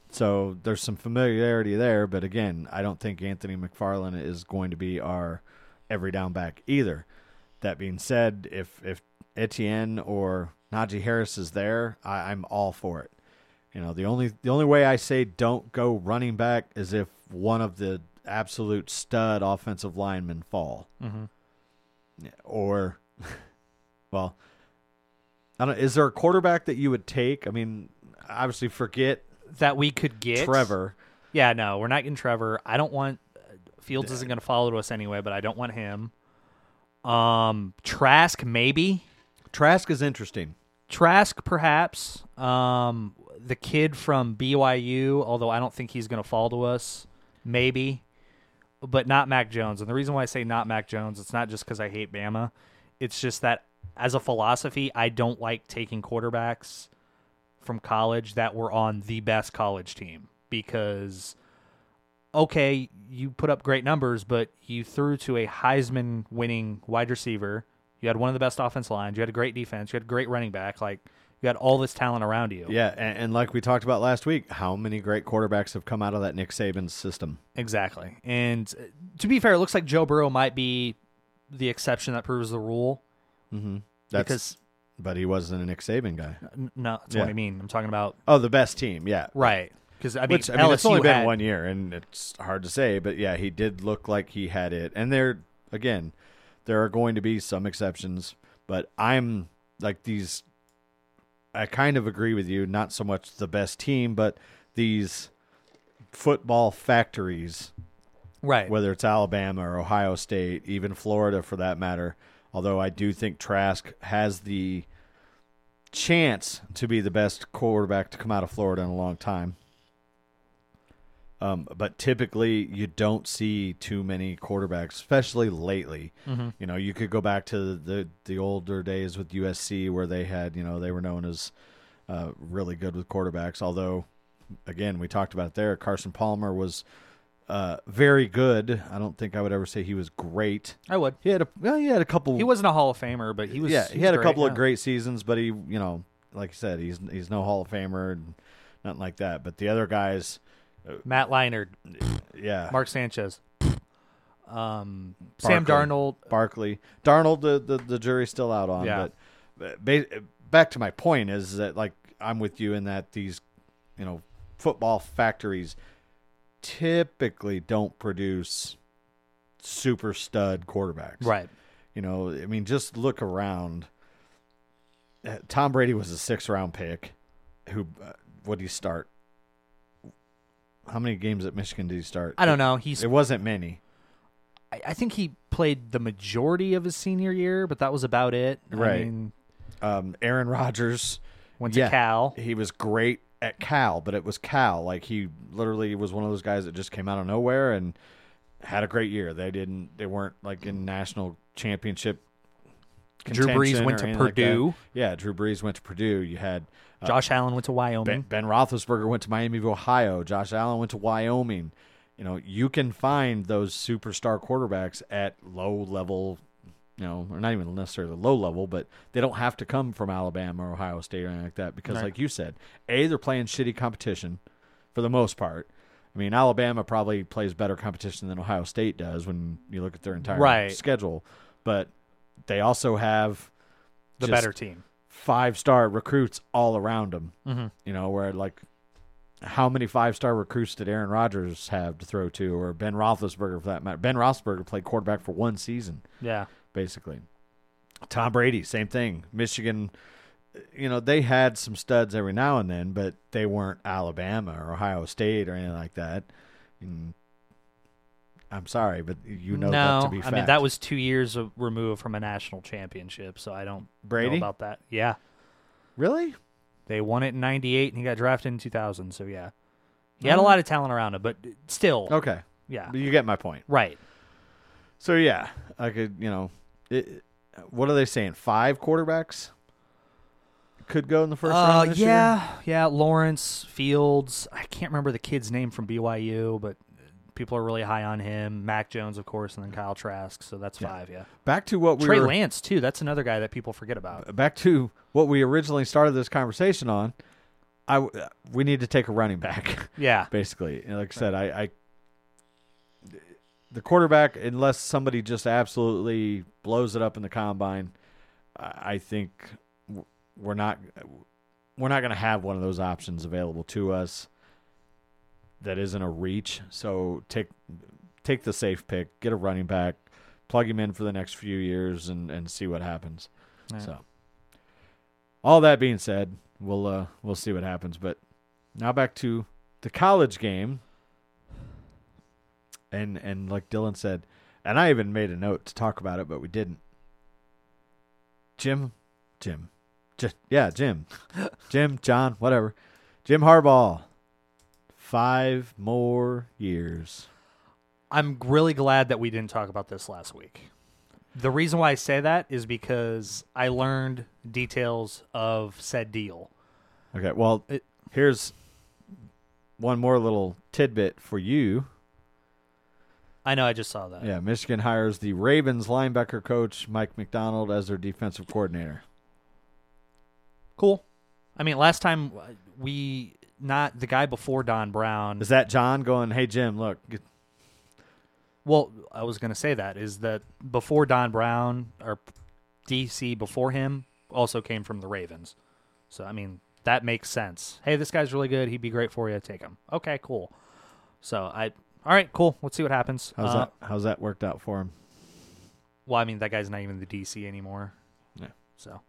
so there's some familiarity there, but again, I don't think Anthony McFarland is going to be our every down back either. That being said, if if Etienne or Najee Harris is there, I, I'm all for it. You know, the only the only way I say don't go running back is if one of the absolute stud offensive linemen fall, hmm or well, I don't. Is there a quarterback that you would take? I mean, obviously, forget That we could get Trevor. Yeah, no, we're not getting Trevor. I don't want Fields isn't going to follow to us anyway, but I don't want him. Um, Trask maybe. Trask is interesting. Trask perhaps. Um, the kid from BYU, although I don't think he's going to fall to us, maybe, but not Mac Jones. And the reason why I say not Mac Jones, it's not just because I hate Bama. It's just that as a philosophy, I don't like taking quarterbacks from college that were on the best college team because okay, you put up great numbers, but you threw to a Heisman winning wide receiver. You had one of the best offense lines. You had a great defense. You had a great running back. Like you had all this talent around you. Yeah, and, and like we talked about last week, how many great quarterbacks have come out of that Nick Saban system? Exactly. And uh, to be fair, it looks like Joe Burrow might be the exception that proves the rule. Mm-hmm. That's, because but he wasn't a Nick Saban guy. no, that's Yeah. what I mean. I'm talking about Oh, the best team, yeah. right. Because I mean, Which I mean, it's LSU only been had- one year, and it's hard to say, but yeah, he did look like he had it. And there, again, there are going to be some exceptions, but I'm like these. I kind of agree with you. Not so much the best team, but these football factories right. whether it's Alabama or Ohio State, even Florida for that matter. Although I do think Trask has the chance to be the best quarterback to come out of Florida in a long time. Um, but typically, you don't see too many quarterbacks, especially lately. Mm-hmm. You know, you could go back to the the older days with USC where they had, you know, they were known as uh, really good with quarterbacks. Although, again, we talked about it there. Carson Palmer was uh, very good. I don't think I would ever say he was great. I would. He had a well, he had a couple. He wasn't a Hall of Famer, but he was. yeah, he had a couple yeah. of great seasons, but he, you know, like I said, he's he's no Hall of Famer and nothing like that. But the other guys, Matt Leinart, yeah, Mark Sanchez, um, Sam Darnold. Barkley, Darnold, the, the the jury's still out on. Yeah. But ba- back to my point is that like I'm with you in that these, you know, football factories typically don't produce super stud quarterbacks. Right. You know, I mean, just look around. Uh, Tom Brady was a six round pick. Who? Uh, what did he start? How many games at Michigan did he start? I don't know. He's. It wasn't many. I, I think he played the majority of his senior year, but that was about it. I Right. mean, Um, Aaron Rodgers. went Yeah. to Cal. he was great at Cal, but it was Cal. Like he literally was one of those guys that just came out of nowhere and had a great year. They didn't. They weren't like in national championship. Drew Brees went to anything like. Purdue. yeah, Drew Brees went to Purdue. You had uh, Josh Allen went to Wyoming. Ben, ben Roethlisberger went to Miami of Ohio. Josh Allen went to Wyoming. You know, you can find those superstar quarterbacks at low level you know, or not even necessarily low level, but they don't have to come from Alabama or Ohio State or anything like that because, Right. like you said, a they're playing shitty competition for the most part. I mean, Alabama probably plays better competition than Ohio State does when you look at their entire Right. schedule, but they also have The better team. five star recruits all around them. Mm-hmm. You know, where like how many five star recruits did Aaron Rodgers have to throw to, or Ben Roethlisberger for that matter? Ben Roethlisberger played quarterback for one season, Yeah. Basically. Tom Brady, same thing. Michigan, you know, they had some studs every now and then, but they weren't Alabama or Ohio State or anything like that. And I'm sorry, but you know no, that to be fact. I mean that was two years of removed from a national championship, so I don't Brady. know about that. Yeah, really they won it in '98 and he got drafted in 2000. So yeah, he had a lot of talent around him, but still, okay. yeah, You get my point. right. So yeah, I could, you know, it, what are they saying? Five quarterbacks could go in the first Uh, round this year. yeah, yeah. Lawrence Fields. I can't remember the kid's name from BYU, but people are really high on him. Mac Jones, of course, and then Kyle Trask. So that's Yeah. five. Yeah. Back to what we Trey were. Lance too. That's another guy that people forget about. Back to what we originally started this conversation on. I we need to take a running back, Yeah. basically. And like I said, I, I the quarterback, unless somebody just absolutely blows it up in the combine, I think we're not we're not going to have one of those options available to us that isn't a reach. So take take the safe pick, get a running back, plug him in for the next few years, and and see what happens. Yeah. So all that being said, we'll uh, we'll see what happens. But now back to the college game, and and like Dylan said, and I even made a note to talk about it, but we didn't. Jim, Jim, J- yeah, Jim, Jim, John, whatever, Jim Harbaugh. Five more years. I'm really glad that we didn't talk about this last week. The reason why I say that is because I learned details of said deal. Okay, well, It- here's one more little tidbit for you. I know I just saw that. Yeah, Michigan hires the Ravens linebacker coach Mike Macdonald as their defensive coordinator. Cool. I mean, last time we not the guy before Don Brown. Is that John going, "Hey Jim, look, get, Well, I was going to say that is that before Don Brown or DC before him also came from the Ravens. So I mean, that makes sense. Hey, this guy's really good. He'd be great for you. Take him. Okay, cool. So I all right, cool. Let's see what happens. how's Uh, that how's that worked out for him?" Well, I mean, that guy's not even the DC anymore. Yeah. So,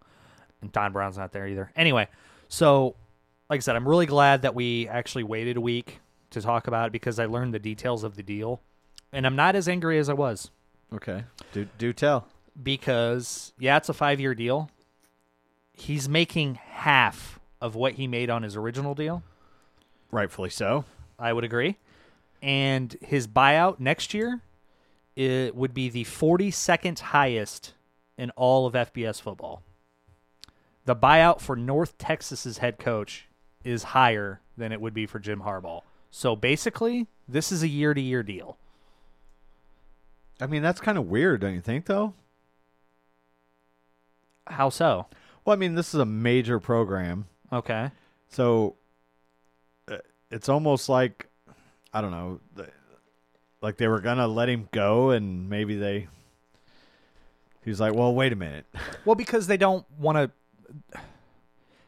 and Don Brown's not there either. Anyway, so like I said, I'm really glad that we actually waited a week to talk about it because I learned the details of the deal, and I'm not as angry as I was Okay, do do tell. because yeah, it's a five year deal. He's making half of what he made on his original deal. Rightfully so. I would agree. And his buyout next year it would be the 42nd highest in all of FBS football. The buyout for North Texas's head coach is higher than it would be for Jim Harbaugh. So basically, this is a year-to-year deal. I mean, that's kind of weird, don't you think? Though. How so? Well, I mean, this is a major program, Okay. so uh, it's almost like I don't know, like they were gonna let him go, and maybe they. He's like, well, wait a minute. Well, because they don't want to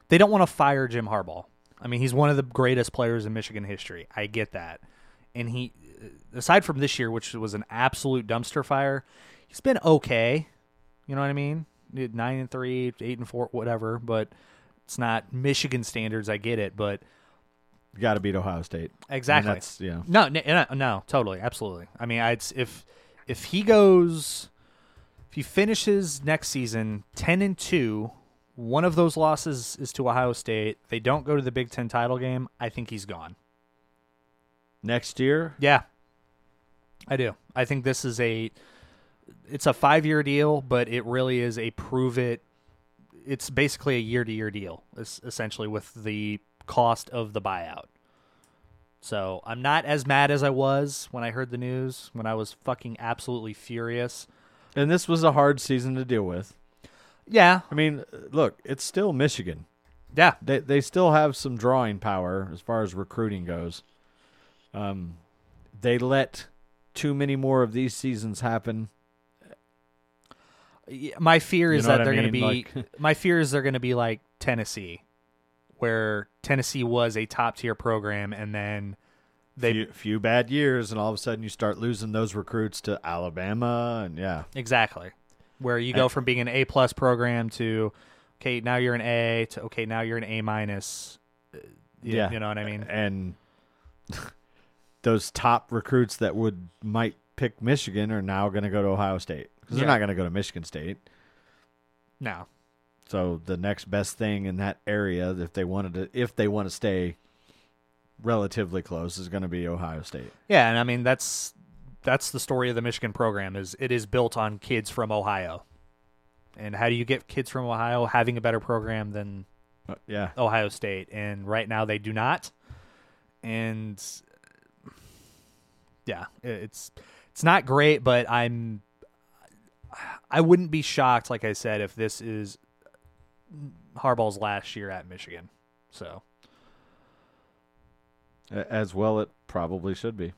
they don't want to fire Jim Harbaugh. I mean, he's one of the greatest players in Michigan history. I get that. And he aside from this year which was an absolute dumpster fire, he's been okay. You know what I mean? 9 and 3, 8 and 4, whatever, but it's not Michigan standards, I get it, but got to beat Ohio State. I mean, exactly. that's know. No, no, no, totally, absolutely. I mean, I'd if if he goes, if he finishes next season ten and two, one of those losses is to Ohio State. They don't go to the Big Ten title game. I think he's gone. Next year, Yeah, I do. I think this is a, it's a five year deal, but it really is a prove it. It's basically a year to year deal, essentially with the cost of the buyout. So I'm not as mad as I was when I heard the news. When I was fucking absolutely furious. And this was a hard season to deal with. Yeah, I mean, look, it's still Michigan. yeah, They they still have some drawing power as far as recruiting goes. Um, they let too many more of these seasons happen. My fear You is know that they're going to be. Like- my fear is they're going to be like Tennessee, where Tennessee was a top tier program, and then they few, few bad years, and all of a sudden you start losing those recruits to Alabama, and yeah, exactly where you go from being an A plus program to okay now you're an A to okay now you're an A minus. Uh, Yeah. you know what I mean. and those top recruits that would might pick Michigan are now going to go to Ohio State because they're not going to go to Michigan State. No, So the next best thing in that area, if they wanted to, if they want to stay relatively close, is going to be Ohio State. yeah, and I mean that's that's the story of the Michigan program is it is built on kids from Ohio. And how do you get kids from Ohio having a better program than Uh, yeah, Ohio State, and right now they do not. And yeah, it's it's not great, but I'm I wouldn't be shocked, like I said, if this is Harbaugh's last year at Michigan. So as well it probably should be.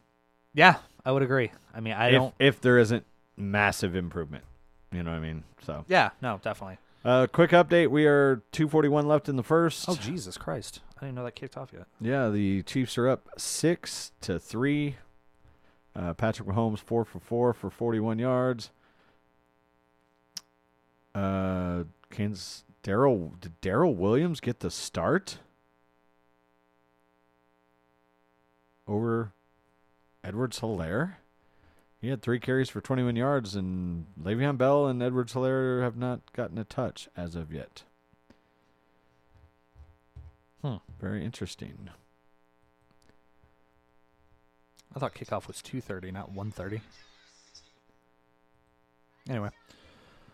yeah, I would agree. I mean, I if, don't. if there isn't massive improvement, you know what I mean. So, Yeah, no, definitely. uh, quick update: we are two forty one left in the first. Oh Jesus Christ! I didn't know that kicked off yet. Yeah, the Chiefs are up six to three. Uh, Patrick Mahomes four for four for forty one yards. Uh, Kansas Darrel did Darrel Williams get the start over Edwards-Helaire? He had three carries for twenty one yards, and Le'Veon Bell and Edwards-Helaire have not gotten a touch as of yet. Hmm. Very interesting. I thought kickoff was two thirty, not one thirty. Anyway,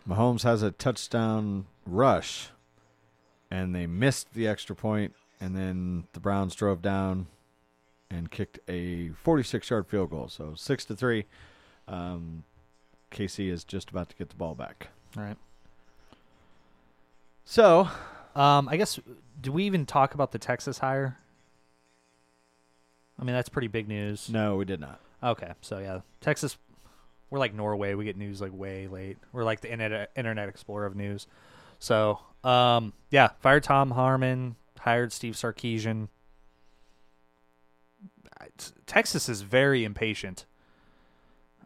Mahomes has a touchdown rush, and they missed the extra point, and then the Browns drove down and kicked a 46-yard field goal. So six to three. Um, KC is just about to get the ball back. all right. So Um, I guess do we even talk about the Texas hire? I mean, that's pretty big news. no, we did not. Okay, so yeah, Texas. We're like Norway. We get news like way late. We're like the internet Internet Explorer of news. So, um, yeah, fired Tom Herman, hired Steve Sarkisian. Texas is very impatient.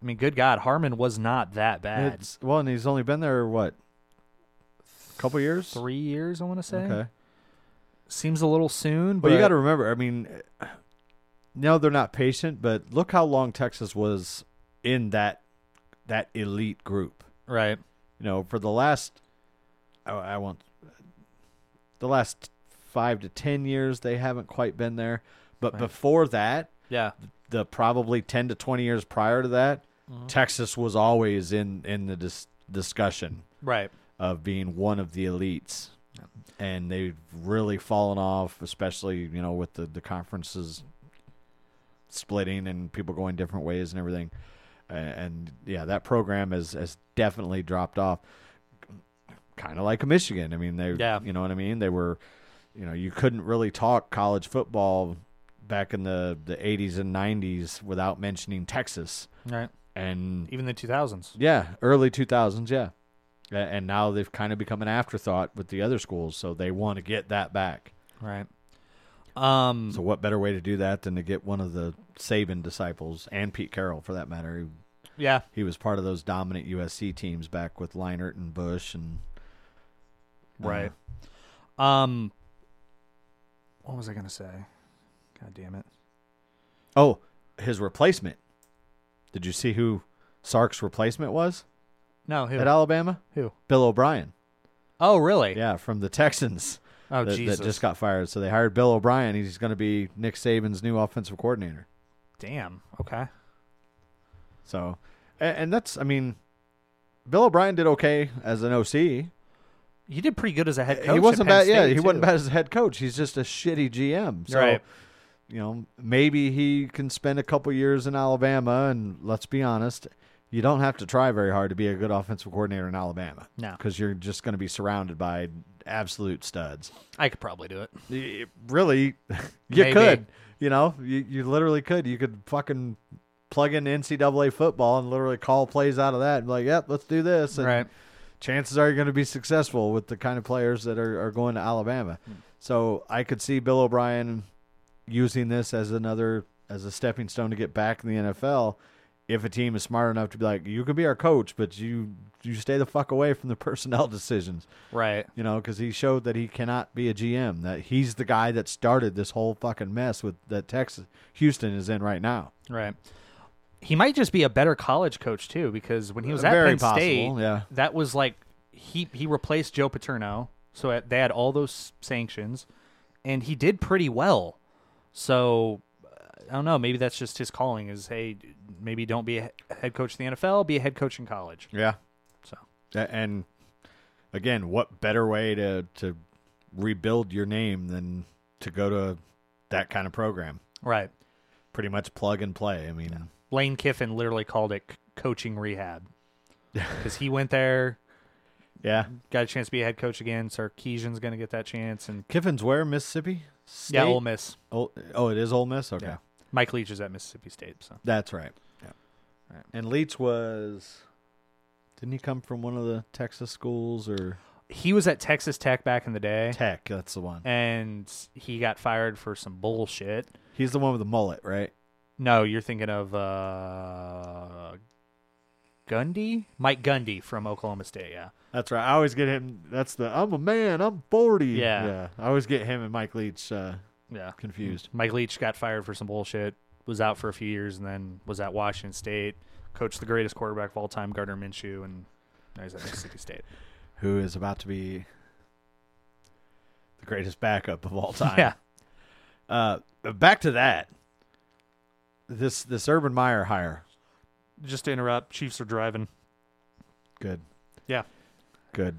I mean, good God, Harmon was not that bad. It's, well, and he's only been there what? A couple years. Three years, I want to say. Okay. Seems a little soon, But but you got to remember, I mean, no, they're not patient, but look how long Texas was in that that elite group. right. You know, for the last, I, I want the last five to ten years, they haven't quite been there. But Right. before that, Yeah, the probably ten to twenty years prior to that, Texas was always in in the dis- discussion right. of being one of the elites. And they've really fallen off, especially, you know, with the, the conferences splitting and people going different ways and everything. Uh, and yeah, that program has, has definitely dropped off. Kind of like a Michigan. I mean, they, Yeah. you know what I mean? They were, you know, you couldn't really talk college football back in the, the 80s and 90s without mentioning Texas. Right. And Even the 2000s. yeah, early 2000s, yeah. And now they've kind of become an afterthought with the other schools, so they want to get that back. Right. Um. So what better way to do that than to get one of the Saban disciples and Pete Carroll, for that matter? Yeah. he was part of those dominant USC teams back with Leinart and Bush and uh, Right. Um. What was I gonna say? God damn it. oh, his replacement. Did you see who Sark's replacement was No. Who? at Alabama? Who? Bill O'Brien. Oh, really? Yeah, from the Texans. Oh, that, Jesus. that just got fired. So they hired Bill O'Brien. He's going to be Nick Saban's new offensive coordinator. Damn. Okay. So, and, and that's, I mean, Bill O'Brien did okay as an OC. He did pretty good as a head coach. he wasn't bad. Yeah, State, he wasn't bad as a head coach. He's just a shitty GM. So, Right. you know, maybe he can spend a couple years in Alabama. And let's be honest, you don't have to try very hard to be a good offensive coordinator in Alabama. No. because you're just going to be surrounded by absolute studs. I could probably do it. Y- really, you Maybe. could. You know, you, you literally could. You could fucking plug in NCAA football and literally call plays out of that and be like, yep, let's do this. And Right. Chances are you're going to be successful with the kind of players that are, are going to Alabama. Hmm. So I could see Bill O'Brien using this as another as a stepping stone to get back in the NFL. If a team is smart enough to be like, you can be our coach, but you you stay the fuck away from the personnel decisions, Right. you know, because he showed that he cannot be a GM. That he's the guy that started this whole fucking mess with that Texas Houston is in right now. Right. He might just be a better college coach too, because when he was at Very Penn State, yeah. that was like he he replaced Joe Paterno, so they had all those sanctions, and he did pretty well. So I don't know. Maybe that's just his calling. Is hey, maybe don't be a head coach in the NFL, be a head coach in college. Yeah. So And again, what better way to to rebuild your name than to go to that kind of program? right, Pretty much plug and play. I mean, Lane Kiffin literally called it coaching rehab because he went there, yeah. got a chance to be a head coach again. Sarkisian's going to get that chance, and Kiffin's where Mississippi? State? yeah, Ole Miss. Ol- oh, it is Ole Miss. Okay, Yeah. Mike Leach is at Mississippi State, so that's right. Yeah. Right. And Leach was. Didn't he come from one of the Texas schools or he was at Texas Tech back in the day. Tech? That's the one. and he got fired for some bullshit. He's the one with the mullet, right? No, you're thinking of uh, Gundy, Mike Gundy from Oklahoma State. Yeah, That's right. I always get him. That's the I'm a man. I'm forty. Yeah. yeah. I always get him and Mike Leach uh, yeah. confused. Mike Leach got fired for some bullshit. Was out for a few years, and then was at Washington State. Coached the greatest quarterback of all time, Gardner Minshew, and now he's at Mississippi State. who is about to be the greatest backup of all time. Yeah, Uh, back to that. This this Urban Meyer hire. just to interrupt, Chiefs are driving. Good. Yeah. Good.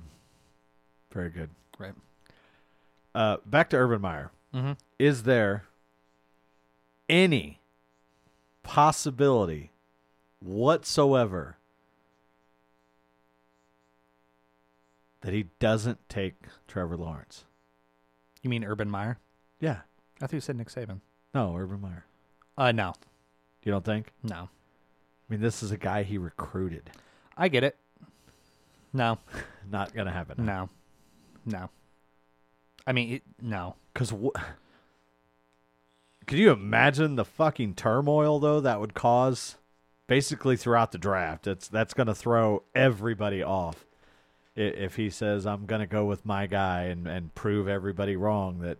Very good. Right. Uh, back to Urban Meyer. Mm-hmm. Is there any possibility whatsoever that he doesn't take Trevor Lawrence? You mean Urban Meyer? Yeah. I thought you said Nick Saban. No, Urban Meyer. Uh, no, You don't think? no. I mean, this is a guy he recruited. I get it. No, Not gonna happen. no, no. I mean, it, no. Because wh- could you imagine the fucking turmoil though that would cause? Basically, throughout the draft, it's that's gonna throw everybody off. If he says I'm gonna go with my guy and and prove everybody wrong, that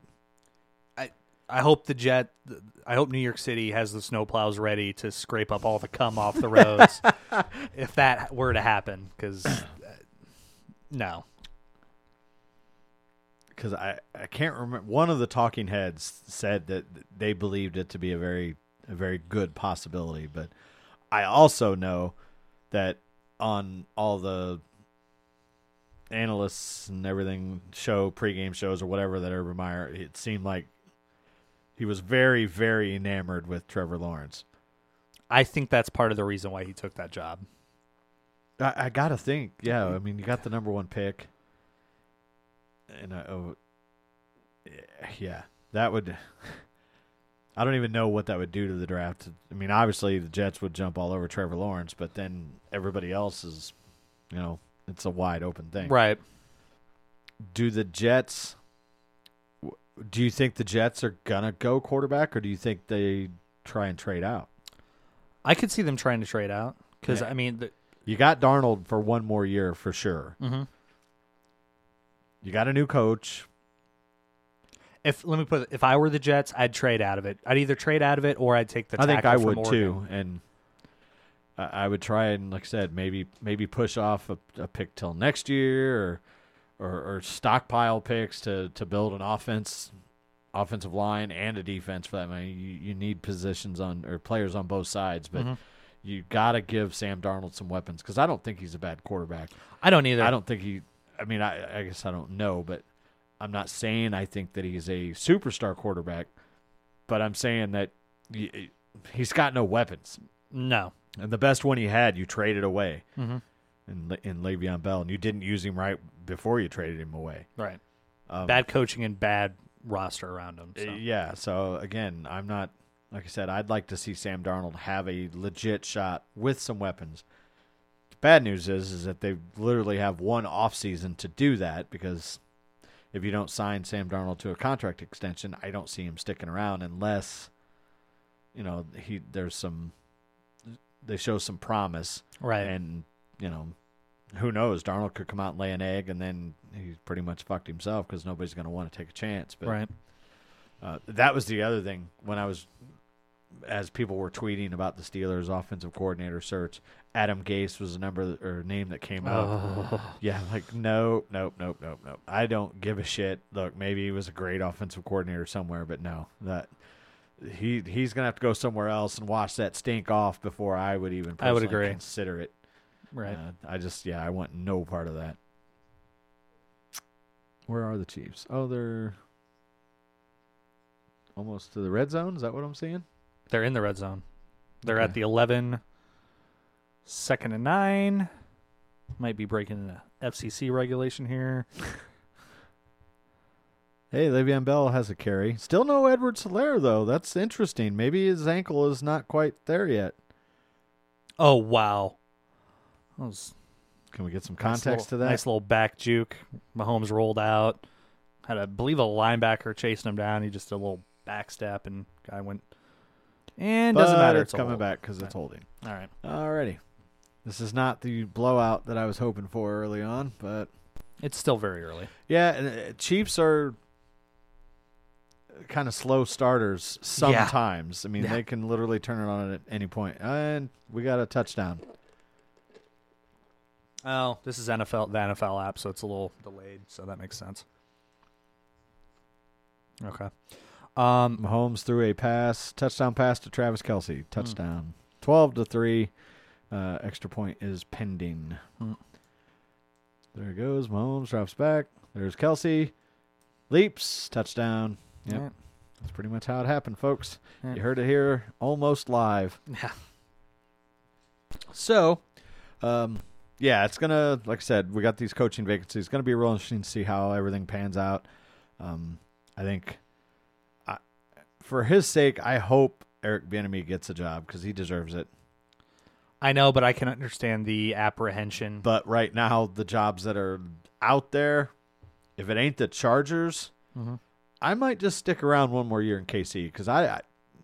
I hope the jet. I hope New York City has the snowplows ready to scrape up all the cum off the roads if that were to happen. Because uh, no, because I I can't remember one of the talking heads said that they believed it to be a very a very good possibility, but I also know that on all the analysts and everything show pregame shows or whatever that Urban Meyer it seemed like he was very very enamored with Trevor Lawrence. I think that's part of the reason why he took that job. I, I gotta think, yeah. I mean, you got the number one pick, and I, oh, yeah, that would. I don't even know what that would do to the draft. I mean, obviously the Jets would jump all over Trevor Lawrence, but then everybody else is, you know, it's a wide open thing. Right. Do the Jets? Do you think the Jets are gonna go quarterback, or do you think they try and trade out? I could see them trying to trade out because Yeah. I mean, the, You got Darnold for one more year for sure. mhm. You got a new coach. if let me put it, if I were the Jets, I'd trade out of it. I'd either trade out of it or I'd take the. I think I would Oregon. too, and I I would try and, like I said, maybe maybe push off a, a pick till next year, or, or or stockpile picks to to build an offense, offensive line and a defense for that. matter. you you need positions on or players on both sides, but Mhm. you got to give Sam Darnold some weapons because I don't think he's a bad quarterback. I don't either. I don't think he. I mean, I, I guess I don't know, but I'm not saying I think that he's a superstar quarterback, but I'm saying that y- he's got no weapons. No, And the best one he had, you traded away Mhm. In Le- in Le'Veon Bell, and you didn't use him right before you traded him away. Right. Um, bad coaching and bad roster around him. So. Yeah. So again, I'm not like I said. I'd like to see Sam Darnold have a legit shot with some weapons. The bad news is, is that they literally have one off season to do that because if you don't sign Sam Darnold to a contract extension, I don't see him sticking around unless you know he there's some they show some promise Right. and you know who knows Darnold could come out and lay an egg and then he's pretty much fucked himself because nobody's going to want to take a chance. But right. uh, that was the other thing when I was, as people were tweeting about the Steelers' offensive coordinator search. Adam Gase was the number or name that came up. Oh. Yeah, like nope, nope, nope, nope, nope. I don't give a shit. Look, maybe he was a great offensive coordinator somewhere, but no, that he he's gonna have to go somewhere else and wash that stink off before I would even I would agree. consider it. Right. Uh, I just yeah, I want no part of that. Where are the Chiefs? Oh, they're almost to the red zone. Is that what I'm seeing? They're in the red zone. They're Okay. at the 11, second and nine. Might be breaking the FCC regulation here. Hey, Le'Veon Bell has a carry. Still no Edwards-Helaire though. That's interesting. Maybe his ankle is not quite there yet. Oh wow. Was Can we get some nice context little- to that? Nice little back juke. Mahomes rolled out. Had I believe a linebacker chasing him down. He just did a little back step and guy went. And doesn't matter. It's a coming back because it's holding. All right. Alrighty. This is not the blowout that I was hoping for early on, but It's still very early. Yeah, uh, Chiefs are kind of slow starters Yeah. sometimes. I mean, Yeah. they can literally turn it on at any point. And we got a touchdown. Oh, this is NFL the NFL app, so it's a little delayed, so that makes sense. Okay. Um, Mahomes threw a pass, touchdown pass to Travis Kelce. Touchdown. 12 to 3. Uh, extra point is pending. Hmm. There it goes. Mahomes drops back. There's Kelsey. Leaps. Touchdown. Yep. yeah. That's pretty much how it happened, folks. Yeah. You heard it here almost live. Yeah. So, um, yeah, it's gonna, like I said, we got these coaching vacancies. It's gonna be real interesting to see how everything pans out. Um, I think, I, for his sake, I hope Eric Bieniemy gets a job because he deserves it. I know, but I can understand the apprehension. But right now, the jobs that are out there, if it ain't the Chargers, Mhm. I might just stick around one more year in KC because I, I,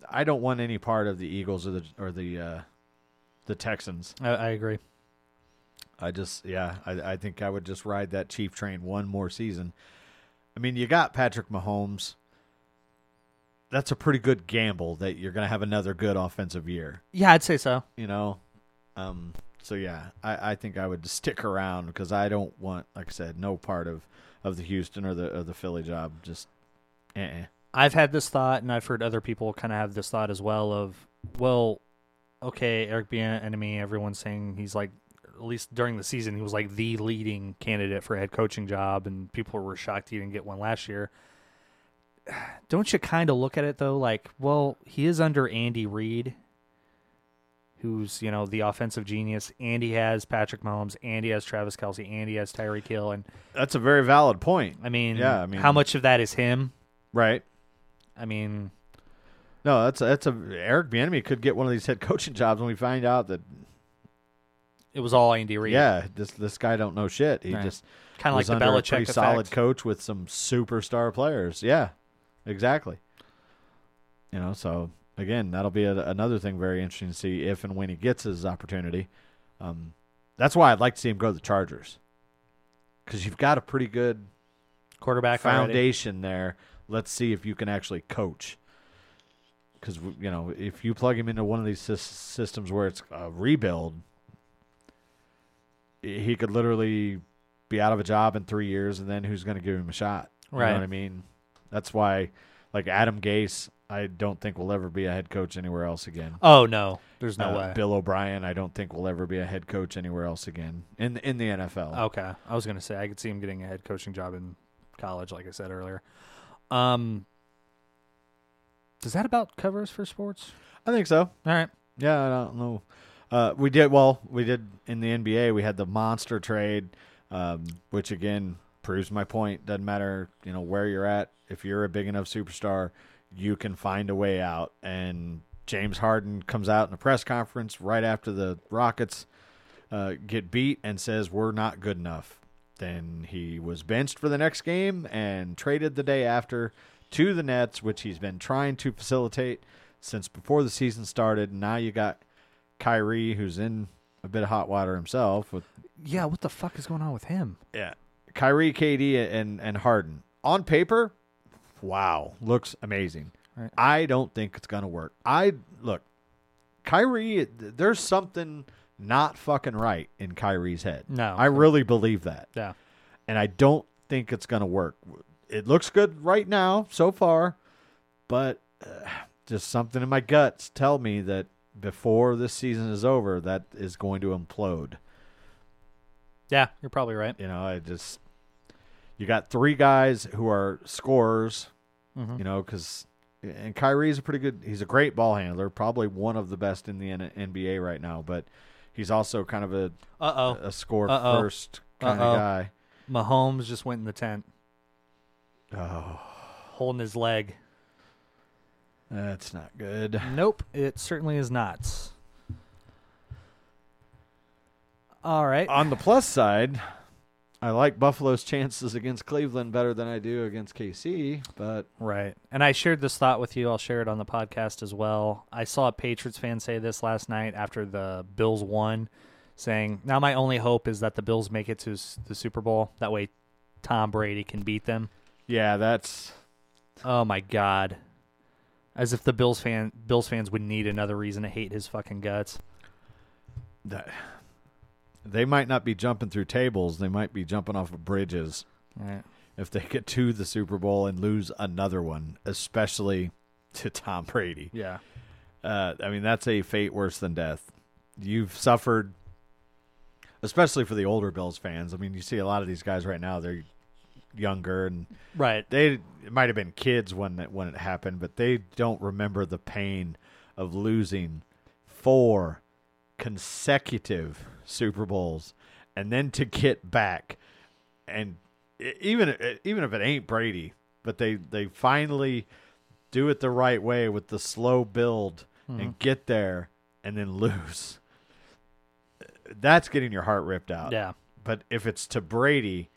I don't want any part of the Eagles or the or the uh, the Texans. I, I agree. I just, yeah, I, I think I would just ride that Chief train one more season. I mean, you got Patrick Mahomes. That's a pretty good gamble that you're going to have another good offensive year, Yeah, I'd say so. you know? Um, so, yeah, I, I think I would stick around because I don't want, like I said, no part of, of the Houston or the, or the Philly job. Just, eh. I've had this thought, and I've heard other people kind of have this thought as well. Of well, okay, Eric Bieniemy, Everyone's saying he's like, at least during the season, he was like the leading candidate for a head coaching job, and people were shocked he didn't get one last year. Don't you kind of look at it though, like, well, he is under Andy Reid, who's you know the offensive genius, and he has Patrick Mahomes, and he has Travis Kelce, and he has Tyreek Hill, and That's a very valid point. I mean, Yeah, I mean- how much of that is him? Right. I mean, No, that's a, that's a Eric Bieniemy could get one of these head coaching jobs when we find out that it was all Andy Reid. yeah, this this guy don't know shit. He Right. just kind of like the Belichick a pretty effect. solid coach with some superstar players. Yeah, exactly. You know, so again, that'll be a, another thing very interesting to see if and when he gets his opportunity. Um, that's why I'd like to see him go to the Chargers because you've got a pretty good quarterback already. foundation there. Let's see if you can actually coach. Because you know, if you plug him into one of these systems where it's a rebuild, he could literally be out of a job in three years, and then who's going to give him a shot? You Right. know what I mean? That's why, like Adam Gase, I don't think will ever be a head coach anywhere else again. Oh no, there's no Uh, way. Bill O'Brien, I don't think will ever be a head coach anywhere else again in in the NFL. Okay, I was gonna say I could see him getting a head coaching job in college, like I said earlier. Um, does that about cover us for sports? I think so. All right. Yeah, I don't know. Uh, we did well. We did in the NBA. We had the monster trade, um, which again proves my point. Doesn't matter, you know, where you're at. If you're a big enough superstar, you can find a way out. And James Harden comes out in a press conference right after the Rockets uh, get beat and says we're not good enough. Then he was benched for the next game and traded the day after to the Nets, which he's been trying to facilitate since before the season started. Now you got Kyrie, who's in a bit of hot water himself with Yeah, what the fuck is going on with him? yeah, Kyrie, KD, and and Harden on paper. Wow, looks amazing. Right. I don't think it's gonna work. I look, Kyrie. There's something not fucking right in Kyrie's head. No. I really believe that, Yeah. and I don't think it's gonna work. It looks good right now so far, but uh, just something in my guts tell me that before this season is over, that is going to implode. Yeah, you're probably right. You know, I just you got three guys who are scorers. Mhm. You know, because and Kyrie's a pretty good. He's a great ball handler, probably one of the best in the N- NBA right now. But he's also kind of a Uh-oh. a score Uh-oh. first kind Uh-oh. of guy. Mahomes just went in the tent, Oh, holding his leg. That's not good. Nope, it certainly is not. All right. On the plus side, I like Buffalo's chances against Cleveland better than I do against KC. But Right. And I shared this thought with you. I'll share it on the podcast as well. I saw a Patriots fan say this last night after the Bills won, saying, Now my only hope is that the Bills make it to the Super Bowl. That way Tom Brady can beat them. yeah, that's Oh my God. As if the Bills fan Bills fans would need another reason to hate his fucking guts. that. They might not be jumping through tables. They might be jumping off of bridges. Right. if they get to the Super Bowl and lose another one, especially to Tom Brady. Yeah. Uh, I mean, that's a fate worse than death. You've suffered, especially for the older Bills fans. I mean, you see a lot of these guys right now; they're younger and Right. they might have been kids when it, when it happened, but they don't remember the pain of losing four consecutive Super Bowls and then to get back and even even if it ain't Brady, but they they finally do it the right way with the slow build hmm. and get there and then lose. That's getting your heart ripped out. Yeah. But if it's to Brady,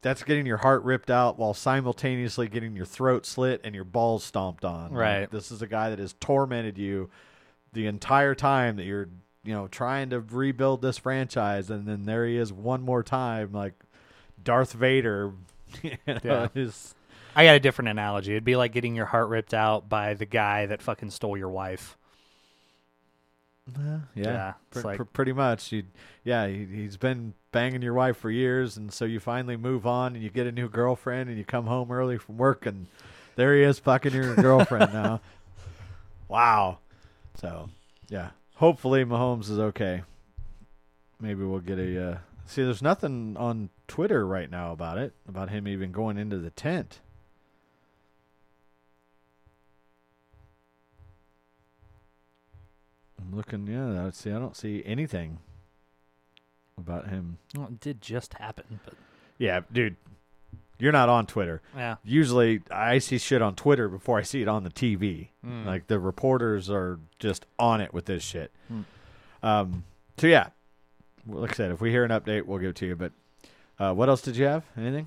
that's getting your heart ripped out while simultaneously getting your throat slit and your balls stomped on. Like, Right. this is a guy that has tormented you the entire time that you're, you know, trying to rebuild this franchise, and then there he is one more time, like Darth Vader. You know, Yeah. is- I got a different analogy. It'd be like getting your heart ripped out by the guy that fucking stole your wife. Yeah, Yeah, pr- like- pr- pretty much. You, yeah, he, he's been banging your wife for years, and so you finally move on, and you get a new girlfriend, and you come home early from work, and there he is fucking your girlfriend now. Wow. So, yeah. Hopefully Mahomes is okay. Maybe we'll get a. Uh, see, there's nothing on Twitter right now about it, about him even going into the tent. I'm looking. Yeah, I see. I don't see anything about him. Well, it did just happen, but Yeah, dude, you're not on Twitter. yeah. Usually, I see shit on Twitter before I see it on the TV. Mm. Like the reporters are just on it with this shit. Hmm. Um. So yeah, like I said, if we hear an update, we'll give it to you. But uh, what else did you have? Anything?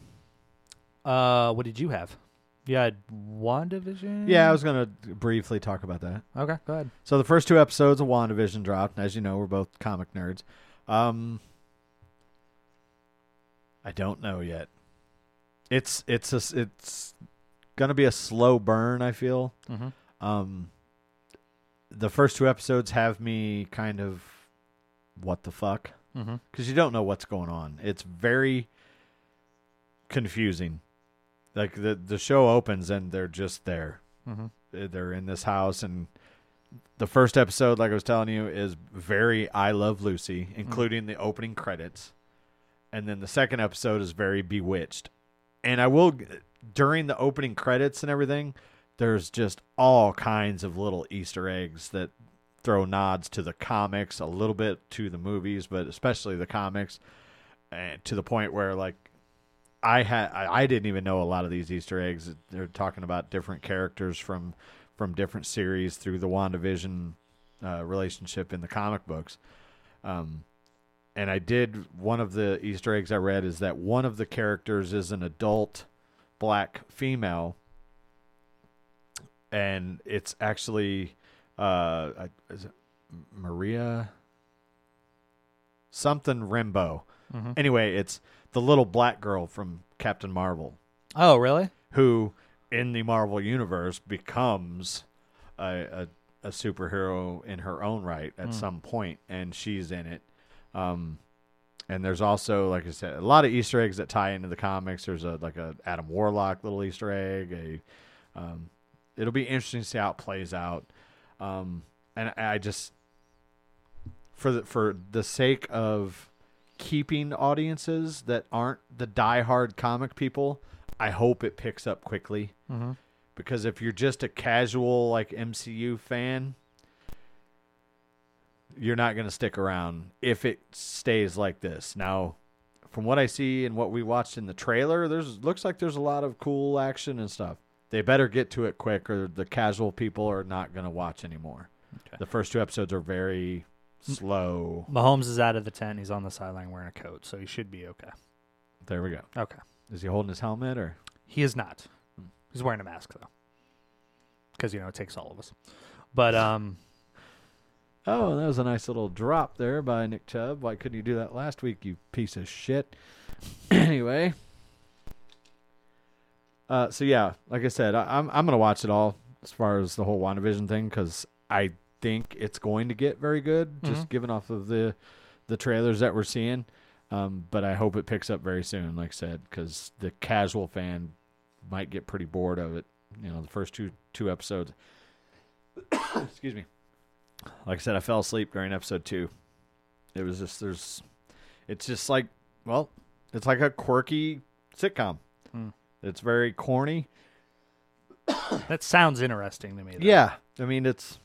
Uh, what did you have? You had WandaVision? Yeah, I was gonna briefly talk about that. Okay, go ahead. So the first two episodes of WandaVision dropped. and As you know, we're both comic nerds. Um, I don't know yet. It's it's a, it's gonna be a slow burn. I feel. Mm-hmm. Um, the first two episodes have me kind of what the fuck Mm-hmm. because you don't know what's going on. It's very confusing. Like the the show opens and they're just there. Mm-hmm. They're in this house and the first episode, like I was telling you, is very I Love Lucy, including the opening credits. And then the second episode is very Bewitched. And I will during the opening credits and everything, there's just all kinds of little Easter eggs that throw nods to the comics, a little bit to the movies, but especially the comics, and to the point where like I had I, didn't even know a lot of these Easter eggs. They're talking about different characters from from different series through the WandaVision uh, relationship in the comic books. Um, and I did one of the Easter eggs I read is that one of the characters is an adult black female, and it's actually uh, is it Maria something Rimbo. Mhm. Anyway, it's the little black girl from Captain Marvel Oh, really? who in the Marvel universe becomes a, a, a superhero in her own right at some point, and she's in it. Um, and there's also, like I said, a lot of Easter eggs that tie into the comics. There's a like a Adam Warlock little Easter egg. A, um, it'll be interesting to see how it plays out. Um, and I I just for the for the sake of keeping audiences that aren't the diehard comic people, I hope it picks up quickly. Mhm. Because if you're just a casual like MCU fan, you're not going to stick around if it stays like this. Now, from what I see and what we watched in the trailer, there's looks like there's a lot of cool action and stuff. They better get to it quick, or the casual people are not going to watch anymore. Okay. The first two episodes are very slow. Mahomes is out of the tent. He's on the sideline wearing a coat, so he should be okay. There we go. Okay. Is he holding his helmet or? He is not. Hmm. He's wearing a mask though, because you know it takes all of us. But um, Oh, that was a nice little drop there by Nick Chubb. Why couldn't you do that last week, you piece of shit? anyway. Uh, so yeah, like I said, I, I'm I'm gonna watch it all as far as the whole WandaVision thing because I think it's going to get very good, just Mhm. given off of the the trailers that we're seeing. Um, but I hope it picks up very soon, like I said, because the casual fan might get pretty bored of it. You know, the first two two episodes. Excuse me. Like I said, I fell asleep during episode two. It was just there's, it's just like well, it's like a quirky sitcom. Hmm. It's very corny. that sounds interesting to me. Though. Yeah, I mean it's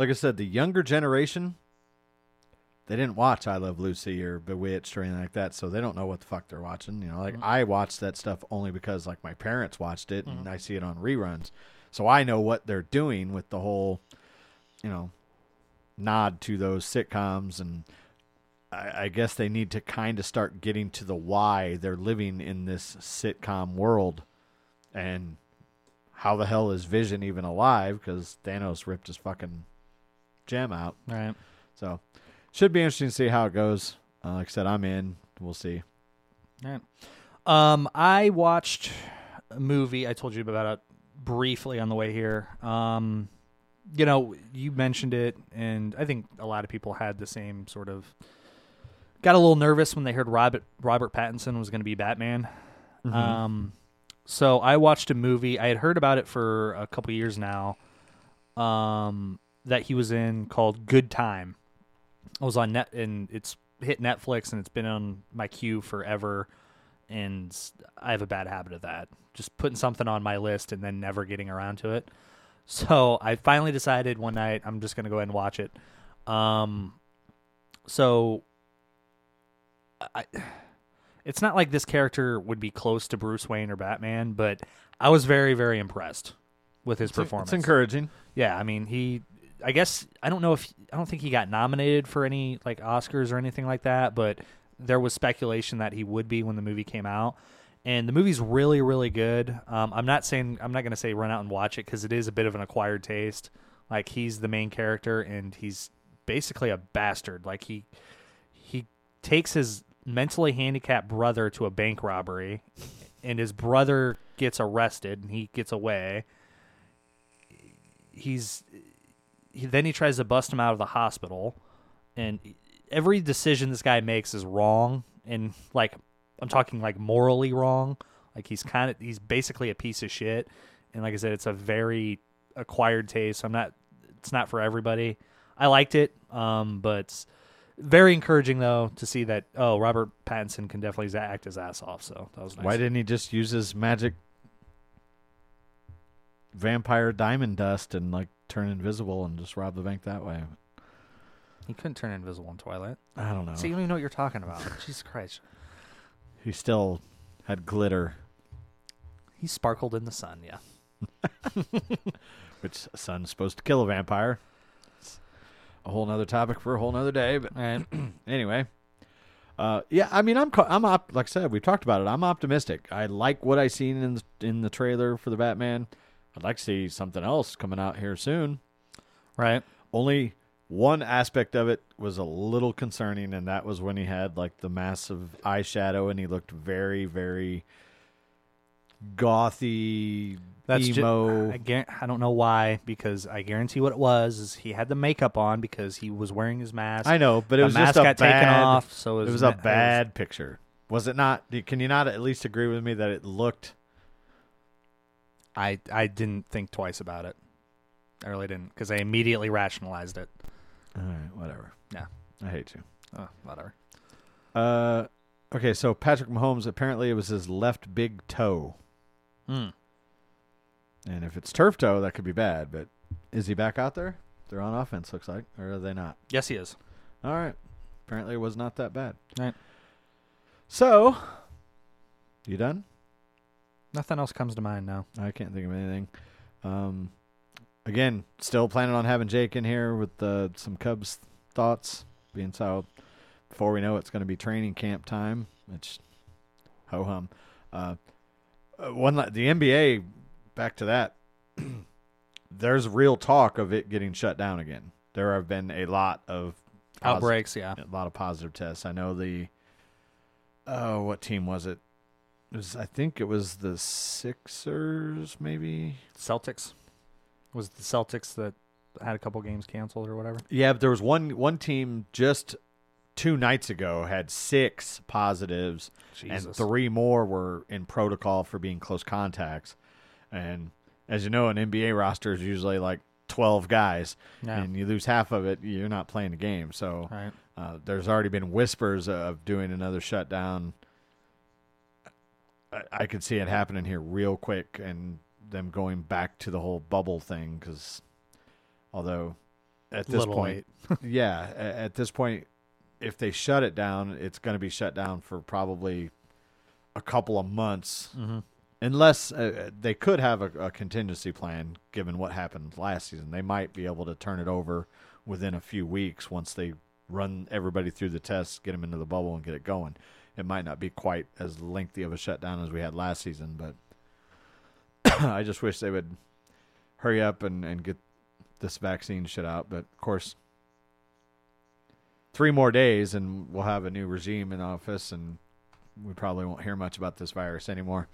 like I said, the younger generation. They didn't watch I Love Lucy or Bewitched or anything like that, so they don't know what the fuck they're watching. You know, like Mhm. I watched that stuff only because like my parents watched it and I see it on reruns, so I know what they're doing with the whole, you know, nod to those sitcoms and. I, I guess they need to kind of start getting to the why they're living in this sitcom world and how the hell is Vision even alive? Because Thanos ripped his fucking gem out. Right. So, should be interesting to see how it goes. Uh, like I said, I'm in. We'll see. All right. Um, I watched a movie. I told you about it briefly on the way here. Um, you know, you mentioned it, and I think a lot of people had the same sort of. Got a little nervous when they heard Robert Robert Pattinson was going to be Batman. Um, so I watched a movie. I had heard about it for a couple years now. Um, that he was in called Good Time. I was on net and it's hit Netflix and it's been on my queue forever. And I have a bad habit of that, just putting something on my list and then never getting around to it. So I finally decided one night I'm just gonna go ahead and watch it. Um, so I, it's not like this character would be close to Bruce Wayne or Batman, but I was very, very impressed with his It's, performance. it's encouraging. Yeah, I mean, he. I guess I don't know if I don't think he got nominated for any like Oscars or anything like that, but there was speculation that he would be when the movie came out. And the movie's really, really good. Um, I'm not saying I'm not going to say run out and watch it because it is a bit of an acquired taste. Like he's the main character and he's basically a bastard. Like he he takes his mentally handicapped brother to a bank robbery, and his brother gets arrested and he gets away. He's he, then he tries to bust him out of the hospital, and every decision this guy makes is wrong, and like I'm talking like morally wrong. Like he's kind of he's basically a piece of shit, and like I said, it's a very acquired taste. So I'm not it's not for everybody. I liked it, um, but very encouraging though to see that oh Robert Pattinson can definitely act his ass off. So that was nice. Why didn't he just use his magic vampire diamond dust and like turn invisible and just rob the bank that way. He couldn't turn invisible in Twilight. I don't know. See, you don't even know what you're talking about. Jesus Christ. he still had glitter, He sparkled in the sun, yeah. which sun's supposed to kill a vampire. It's a whole nother topic for a whole nother day. But right. anyway, uh, yeah, I mean, I'm I'm op- like I said, we've talked about it. I'm optimistic. I like what I seen in the, in the trailer for the Batman. I'd like to see something else coming out here soon. right. Only one aspect of it was a little concerning, and that was when he had like the massive eyeshadow and he looked very, very gothy, That's emo. I, guar- I don't know why, because I guarantee what it was is he had the makeup on because he was wearing his mask. I know, but it the was mask just a got bad, taken off, so it It was, was a bad picture. Was it not? Can you not at least agree with me that it looked? I I didn't think twice about it. I really didn't because I immediately rationalized it. All right, whatever. Yeah. I hate you. Oh, whatever. Uh, okay, so Patrick Mahomes apparently it was his left big toe, Hmm. and if it's turf toe, that could be bad. But is he back out there? They're on offense, looks like, or are they not? Yes, he is. All right. Apparently, it was not that bad. Right. So, you done? Nothing else comes to mind now. I can't think of anything. Um, again, still planning on having Jake in here with uh, some Cubs thoughts. Being so, before we know it's going to be training camp time, It's ho hum. Uh, uh, one the NBA. Back to that. There's real talk of it getting shut down again. There have been a lot of Outbreaks, yeah. a lot of positive tests. I know the oh, what team was it? It was I think it was the Sixers, maybe. Celtics was it the Celtics that had a couple games canceled or whatever. Yeah, but there was one one team just two nights ago had six positives, and three more were in protocol for being close contacts. And as you know, an NBA roster is usually like twelve guys, Yeah. and you lose half of it, you're not playing the game. So Right. Uh, there's already been whispers of doing another shutdown. I, I could see it happening here real quick and them going back to the whole bubble thing because although at this Little point, yeah, at this point, if they shut it down, it's going to be shut down for probably a couple of months. Mm-hmm. unless uh, they could have a, a contingency plan given what happened last season. They might be able to turn it over within a few weeks once they run everybody through the tests get them into the bubble and get it going it might not be quite as lengthy of a shutdown as we had last season but i just wish they would hurry up and, and get this vaccine shit out but of course three more days and we'll have a new regime in office and we probably won't hear much about this virus anymore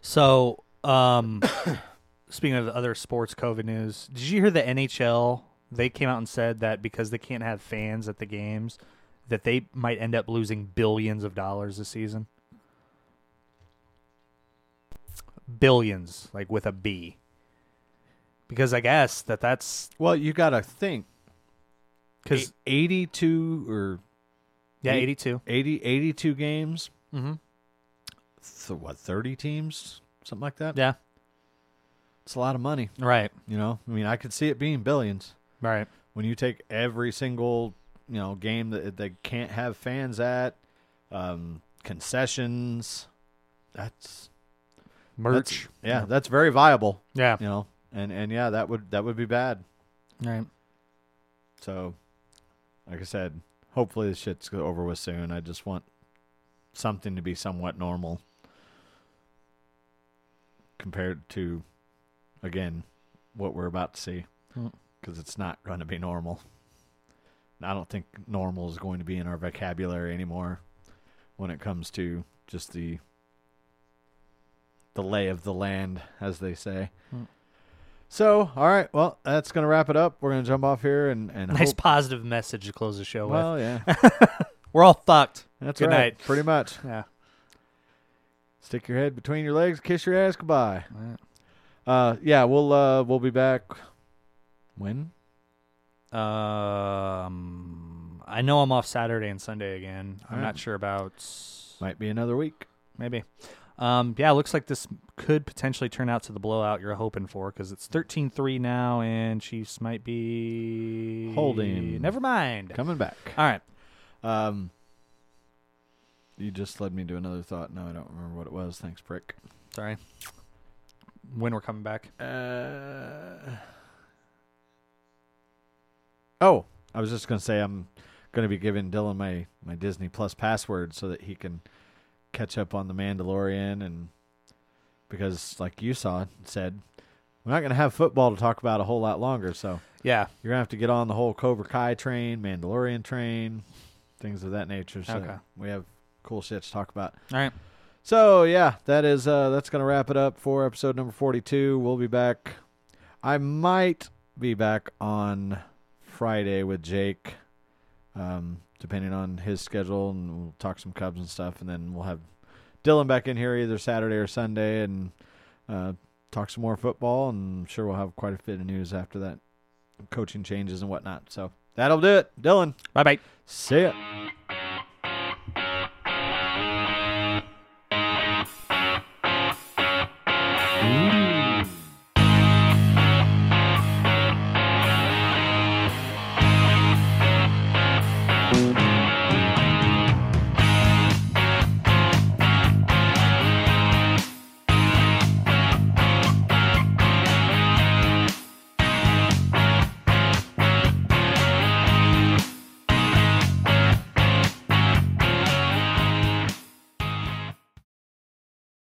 So, um, speaking of other sports COVID news, did you hear the NHL? They came out and said that because they can't have fans at the games, that they might end up losing billions of dollars this season. Billions, like with a B. Because I guess that that's Well, you got to think because 82 or yeah, eight- eighty-two. 80 82 games, Mm-hmm. th- what 30 teams, something like that. Yeah, It's a lot of money, right, you know. I mean, I could see it being billions right. when you take every single, you know, game that they can't have fans at, um, concessions. That's Merch. yeah, that's very viable, Yeah, you know. And and yeah, that would that would be bad. right. So, like I said, hopefully this shit's over with soon. I just want something to be somewhat normal compared to, again, what we're about to see. Mm. Because it's not going to be normal. I don't think normal is going to be in our vocabulary anymore when it comes to just the the lay of the land, as they say. Mm. So, all right, well, that's going to wrap it up. We're going to jump off here and and Nice hope- positive message to close the show with. well, yeah, We're all fucked. that's Good right. night. Pretty much. Yeah. Stick your head between your legs, kiss your ass goodbye. Right. Uh, yeah, we'll uh we'll be back. When? Um, I know I'm off Saturday and Sunday again. I'm All not right. sure about Might be another week. maybe. Um, yeah, it looks like this could potentially turn out to the blowout you're hoping for because it's 13-3 now, and Chiefs might be Holding. Never mind. Coming back. All right. Um, you just led me to another thought. No, I don't remember what it was. Thanks, prick. Sorry. When we're coming back. Uh, oh, I was just gonna say I'm gonna be giving Dylan my my Disney Plus password so that he can catch up on the Mandalorian and because like you saw said we're not gonna have football to talk about a whole lot longer, so Yeah. you're gonna have to get on the whole Cobra Kai train, Mandalorian train, things of that nature. So Okay. we have cool shit to talk about. All right. So yeah, that is uh that's gonna wrap it up for episode number forty two. We'll be back. I might be back on Friday with Jake, um, depending on his schedule, and we'll talk some Cubs and stuff, and then we'll have Dylan back in here either Saturday or Sunday, and uh, talk some more football. And I'm sure we'll have quite a bit of news after that, coaching changes and whatnot. So that'll do it. Dylan, Bye bye. see ya.